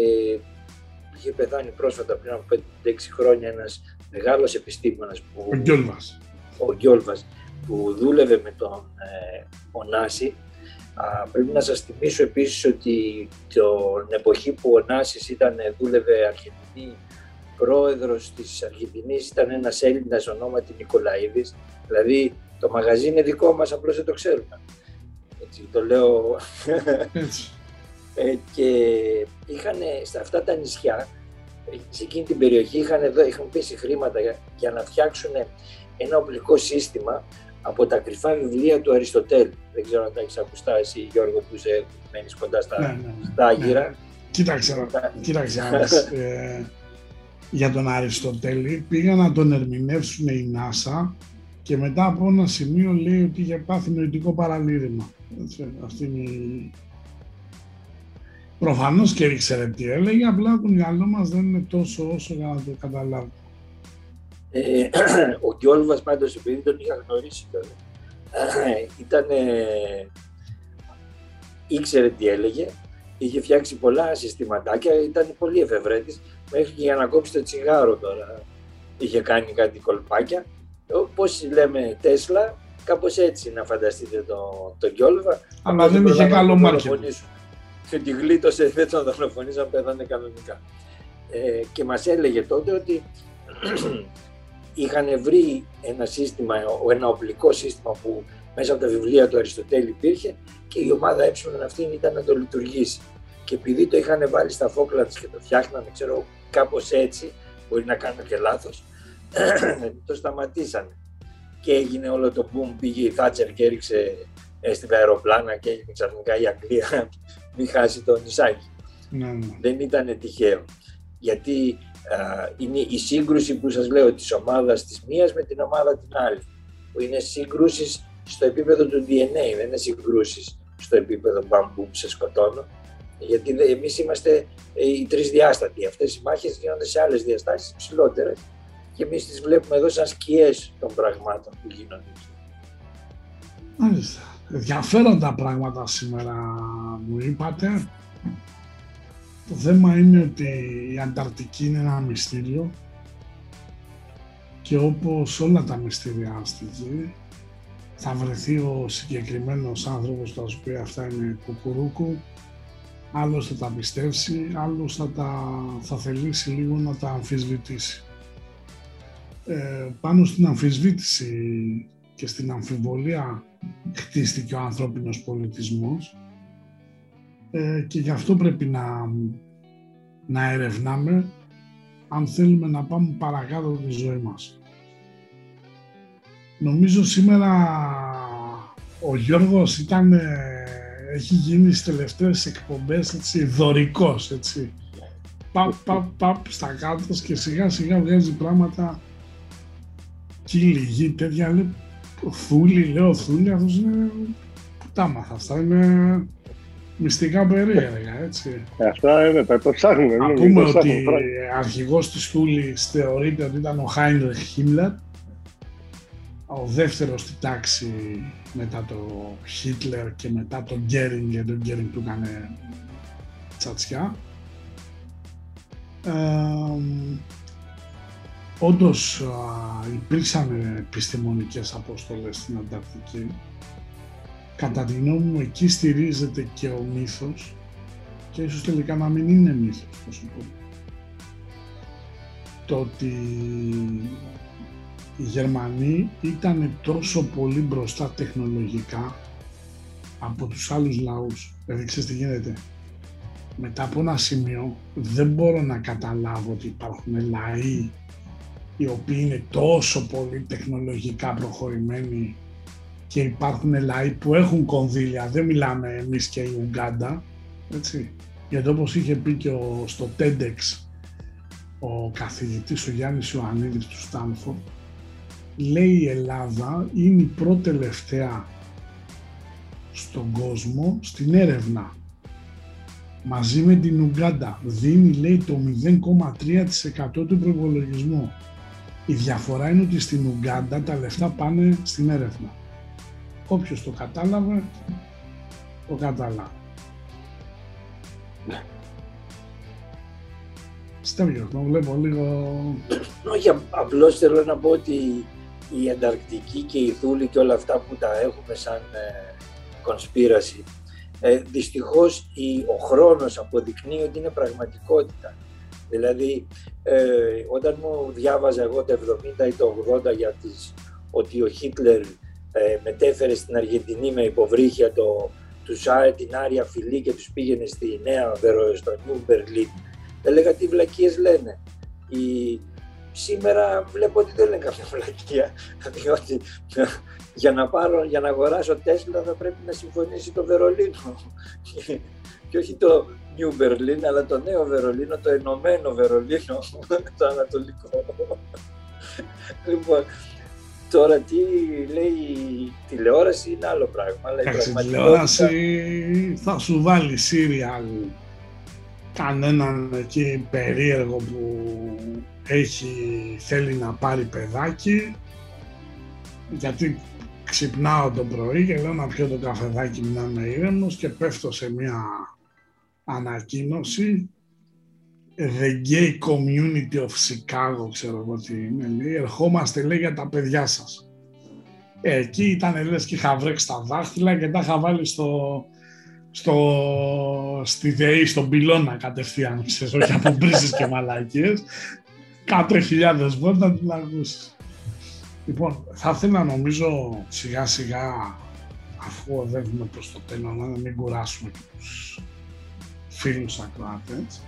είχε πεθάνει πρόσφατα πριν από 5-6 χρόνια ένας μεγάλος επιστήμονας που, ο Γκιόλβας. Ο Γκιόλβας που δούλευε με τον ε, Ονάση. Α, πρέπει να σας θυμίσω επίσης ότι την εποχή που ο Νάσης ήταν, δούλευε Αργεντινή, πρόεδρος της Αργεντινής ήταν ένας Έλληνας ονόματι Νικολαίδης, δηλαδή το μαγαζί είναι δικό μας, απλώς δεν το ξέρουμε έτσι, το λέω. ε, και είχαν στα αυτά τα νησιά, σε εκείνη την περιοχή, είχαν, εδώ, είχαν πέσει χρήματα για, για να φτιάξουν ένα οπλικό σύστημα από τα κρυφά βιβλία του Αριστοτέλ. Δεν ξέρω αν τα έχεις ακουστά εσύ, Γιώργο, που σε μένεις κοντά στα, ναι, ναι, ναι. στα Άγυρα. Ναι. Κοίταξε, κοίταξε, ε, για τον Αριστοτέλη, πήγαν να τον ερμηνεύσουν η NASA και μετά από ένα σημείο λέει ότι είχε πάθει νοητικό παραλήρημα. Έτσι, αυτή είναι η... Προφανώς και ήξερε τι έλεγε, απλά το μυαλό μας δεν είναι τόσο όσο για να το καταλάβουμε. Ε, ο Γκιόλβας πάντως, επειδή τον είχα γνωρίσει τώρα, ήταν, ήξερε τι έλεγε, είχε φτιάξει πολλά συστηματάκια, ήταν πολύ εφευρέτης, μέχρι και για να κόψει το τσιγάρο τώρα είχε κάνει κάτι κολπάκια. Πώς λέμε Τέσλα, κάπως έτσι να φανταστείτε το, το Γκιόλβα. Αλλά δεν είχε καλό μάρκετ. Και τη γλίτωσε, δεν τον δολοφονήσαν, πέθανε κανονικά. Ε, και μας έλεγε τότε ότι είχαν βρει ένα σύστημα, ένα οπλικό σύστημα που μέσα από τα βιβλία του Αριστοτέλη υπήρχε και η ομάδα ε αυτή ήταν να το λειτουργήσει. Και επειδή το είχαν βάλει στα Falklands και το φτιάχνανε, ξέρω, κάπως έτσι, μπορεί να κάνω και λάθος, το σταματήσανε. Και έγινε όλο το boom, πήγε η Θάτσερ και έριξε στην αεροπλάνα και έγινε ξαφνικά η Αγγλία μην χάσει το νησάκι. Ναι, ναι. Δεν ήταν τυχαίο. Γιατί α, είναι η σύγκρουση που σας λέω της ομάδας της μίας με την ομάδα την άλλη. Που είναι σύγκρουσεις στο επίπεδο του DNA, δεν είναι συγκρούσεις στο επίπεδο μπαμπούμ σε σκοτώνω. Γιατί εμείς είμαστε ε, οι τρισδιάστατοι. Αυτές οι μάχες γίνονται σε άλλες διαστάσεις ψηλότερες και εμείς τις βλέπουμε εδώ σαν σκιές των πραγμάτων που γίνονται. Μάλιστα. Ενδιαφέροντα πράγματα σήμερα μου είπατε. Το θέμα είναι ότι η Ανταρκτική είναι ένα μυστήριο και όπως όλα τα μυστήρια στη γη θα βρεθεί ο συγκεκριμένος άνθρωπος που θα σου πει αυτά είναι κουκουρούκου άλλος θα τα πιστέψει, άλλος θα, τα, θα θελήσει λίγο να τα αμφισβητήσει. Ε, πάνω στην αμφισβήτηση και στην αμφιβολία χτίστηκε ο ανθρώπινος πολιτισμός ε, και γι' αυτό πρέπει να, να ερευνάμε αν θέλουμε να πάμε παρακάτω τη ζωή μας. Νομίζω σήμερα ο Γιώργος ήταν έχει γίνει στις τελευταίες εκπομπές έτσι, δωρικός, έτσι. Παπ, παπ, παπ στα κάτω και σιγά σιγά βγάζει πράγματα κύλι, γη, τέτοια λέει θούλη, λέω θούλη, αυτός είναι τα μάθα, αυτά είναι μυστικά περίεργα, έτσι. Ε, αυτά είναι, τα το ψάχνουμε. Να πούμε ότι αρχηγός της Θούλης θεωρείται ότι ήταν ο Χάινρεχ Χίμλερ, ο δεύτερος στη τάξη μετά το Χίτλερ και μετά τον Γκέρινγκ, γιατί τον Γκέρινγκ του έκανε τσατσιά. Ε, όντως υπήρξαν επιστημονικές αποστολές στην Ανταρκτική. Κατά τη γνώμη μου εκεί στηρίζεται και ο μύθος και ίσως τελικά να μην είναι μύθος, θα σου πω. Το ότι οι Γερμανοί ήταν τόσο πολύ μπροστά τεχνολογικά από τους άλλους λαούς. Δηλαδή ξέρεις τι γίνεται. Μετά από ένα σημείο δεν μπορώ να καταλάβω ότι υπάρχουν λαοί οι οποίοι είναι τόσο πολύ τεχνολογικά προχωρημένοι και υπάρχουν λαοί που έχουν κονδύλια, δεν μιλάμε εμείς και η Ουγγάντα, έτσι. Γιατί όπως είχε πει και ο, στο TEDx ο καθηγητής ο Γιάννης Ιωαννίδης του Στάνφορντ, λέει η Ελλάδα είναι η πρώτη τελευταία στον κόσμο στην έρευνα. Μαζί με την Ουγκάντα δίνει λέει το 0,3% του προπολογισμού. Η διαφορά είναι ότι στην Ουγκάντα τα λεφτά πάνε στην έρευνα. Όποιος το κατάλαβε, το κατάλαβε. Στέλιο, το βλέπω λίγο... Όχι, απλώς θέλω να πω ότι η Ανταρκτική και η Θούλη και όλα αυτά που τα έχουμε σαν ε, κονσπίραση. Ε, δυστυχώς η, ο χρόνος αποδεικνύει ότι είναι πραγματικότητα. Δηλαδή, ε, όταν μου διάβαζα εγώ το 70 ή το 80 για τις, ότι ο Χίτλερ ε, μετέφερε στην Αργεντινή με υποβρύχια το, τους την Άρια Φιλή και τους πήγαινε στη Νέα Βερο, στο Νιου Μπερλίν, έλεγα τι βλακίες λένε. Η, σήμερα βλέπω ότι δεν είναι κάποια βλακεία. Διότι για να, πάρω, για να αγοράσω Τέσλα θα πρέπει να συμφωνήσει το Βερολίνο. Και όχι το New Berlin, αλλά το νέο Βερολίνο, το ενωμένο Βερολίνο, το ανατολικό. Λοιπόν, τώρα τι λέει η τηλεόραση είναι άλλο πράγμα. Αλλά η τηλεόραση θα σου βάλει σύριαλ κανέναν εκεί περίεργο που έχει, θέλει να πάρει παιδάκι. Γιατί ξυπνάω το πρωί και λέω να πιω το καφεδάκι μου να είμαι ήρεμος και πέφτω σε μια ανακοίνωση The Gay Community of Chicago, ξέρω εγώ τι είναι, λέει, ερχόμαστε λέει για τα παιδιά σας. Εκεί ήταν λες και είχα βρέξει τα δάχτυλα και τα είχα βάλει στο, στο, στη ΔΕΗ, στον πυλώνα κατευθείαν, ξέρεις, όχι από μπρίζες και μαλακίες. Κάτω χιλιάδες βόλτα την ακούσεις. Λοιπόν, θα ήθελα νομίζω σιγά σιγά, αφού οδεύουμε προς το τέλος, να μην κουράσουμε τους φίλους ακροατές,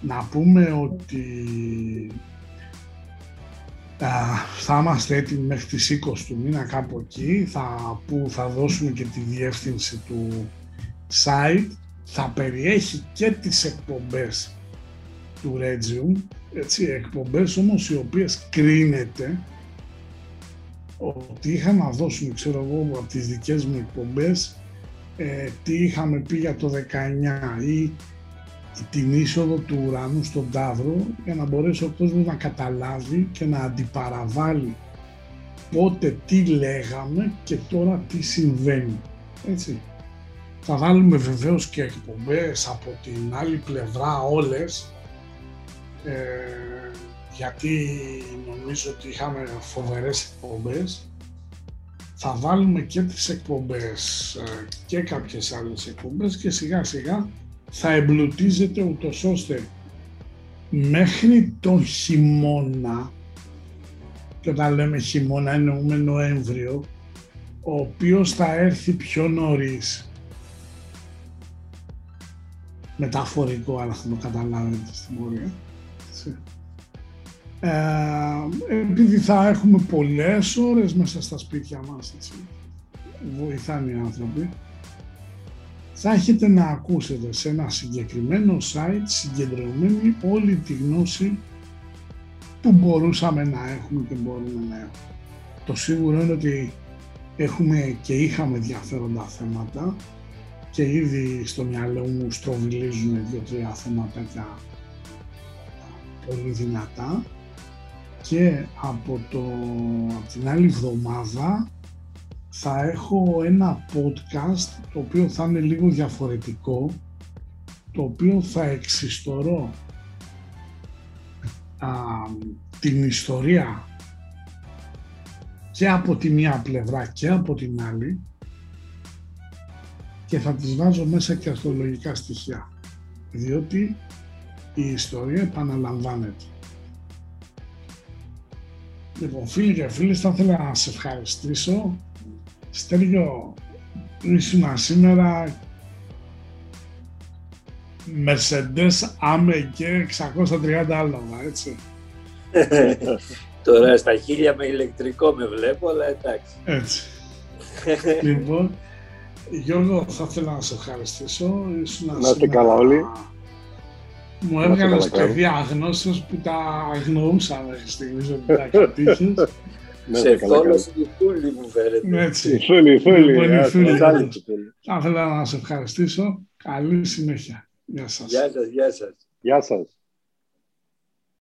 να πούμε ότι θα είμαστε έτοιμοι μέχρι τις 20 του μήνα κάπου εκεί, θα, που θα δώσουμε και τη διεύθυνση του site, θα περιέχει και τις εκπομπές του Regium, έτσι, εκπομπές όμως οι οποίες κρίνεται ότι είχα να δώσουμε, ξέρω εγώ, από τις δικές μου εκπομπές ε, τι είχαμε πει για το 19 ή την είσοδο του ουρανού στον Ταύρο για να μπορέσει ο κόσμος να καταλάβει και να αντιπαραβάλει πότε τι λέγαμε και τώρα τι συμβαίνει. Έτσι. Θα βάλουμε βεβαίως και εκπομπές από την άλλη πλευρά όλες ε, γιατί νομίζω ότι είχαμε φοβερές εκπομπές θα βάλουμε και τις εκπομπές ε, και κάποιες άλλες εκπομπές και σιγά σιγά θα εμπλουτίζεται ούτως ώστε μέχρι τον χειμώνα και όταν λέμε χειμώνα εννοούμε Νοέμβριο ο οποίος θα έρθει πιο νωρίς. Μεταφορικό αλλά θα το καταλάβετε στην πορεία. Ε, επειδή θα έχουμε πολλές ώρες μέσα στα σπίτια μας έτσι, βοηθάνε οι άνθρωποι θα έχετε να ακούσετε σε ένα συγκεκριμένο site συγκεντρωμένη όλη τη γνώση που μπορούσαμε να έχουμε και μπορούμε να έχουμε. Το σίγουρο είναι ότι έχουμε και είχαμε ενδιαφέροντα θέματα και ήδη στο μυαλό μου στροβιλίζουν δύο-τρία θέματα πολύ δυνατά και από, το, από την άλλη εβδομάδα θα έχω ένα podcast το οποίο θα είναι λίγο διαφορετικό το οποίο θα εξιστορώ α, την ιστορία και από τη μία πλευρά και από την άλλη και θα τις βάζω μέσα και αστρολογικά στοιχεία διότι η ιστορία επαναλαμβάνεται. Λοιπόν, φίλοι και φίλοι, θα ήθελα να σε ευχαριστήσω Στέλιο, ήσουν σήμερα Mercedes άμε και 630 άλογα, έτσι. Τώρα στα χίλια με ηλεκτρικό με βλέπω, αλλά εντάξει. Έτσι. λοιπόν, Γιώργο, θα ήθελα να σε ευχαριστήσω. να είστε καλά όλοι. Μου έβγαλες και διαγνώσεις που τα αγνοούσα μέχρι στιγμής ότι τα έχει σε θόλος η Θούλη μου φέρετε. Έτσι. Η Θούλη, η Θούλη. Θα ήθελα να σε ευχαριστήσω. Καλή συνέχεια. Γεια σας. Γεια σας, γεια σας. Γεια σας.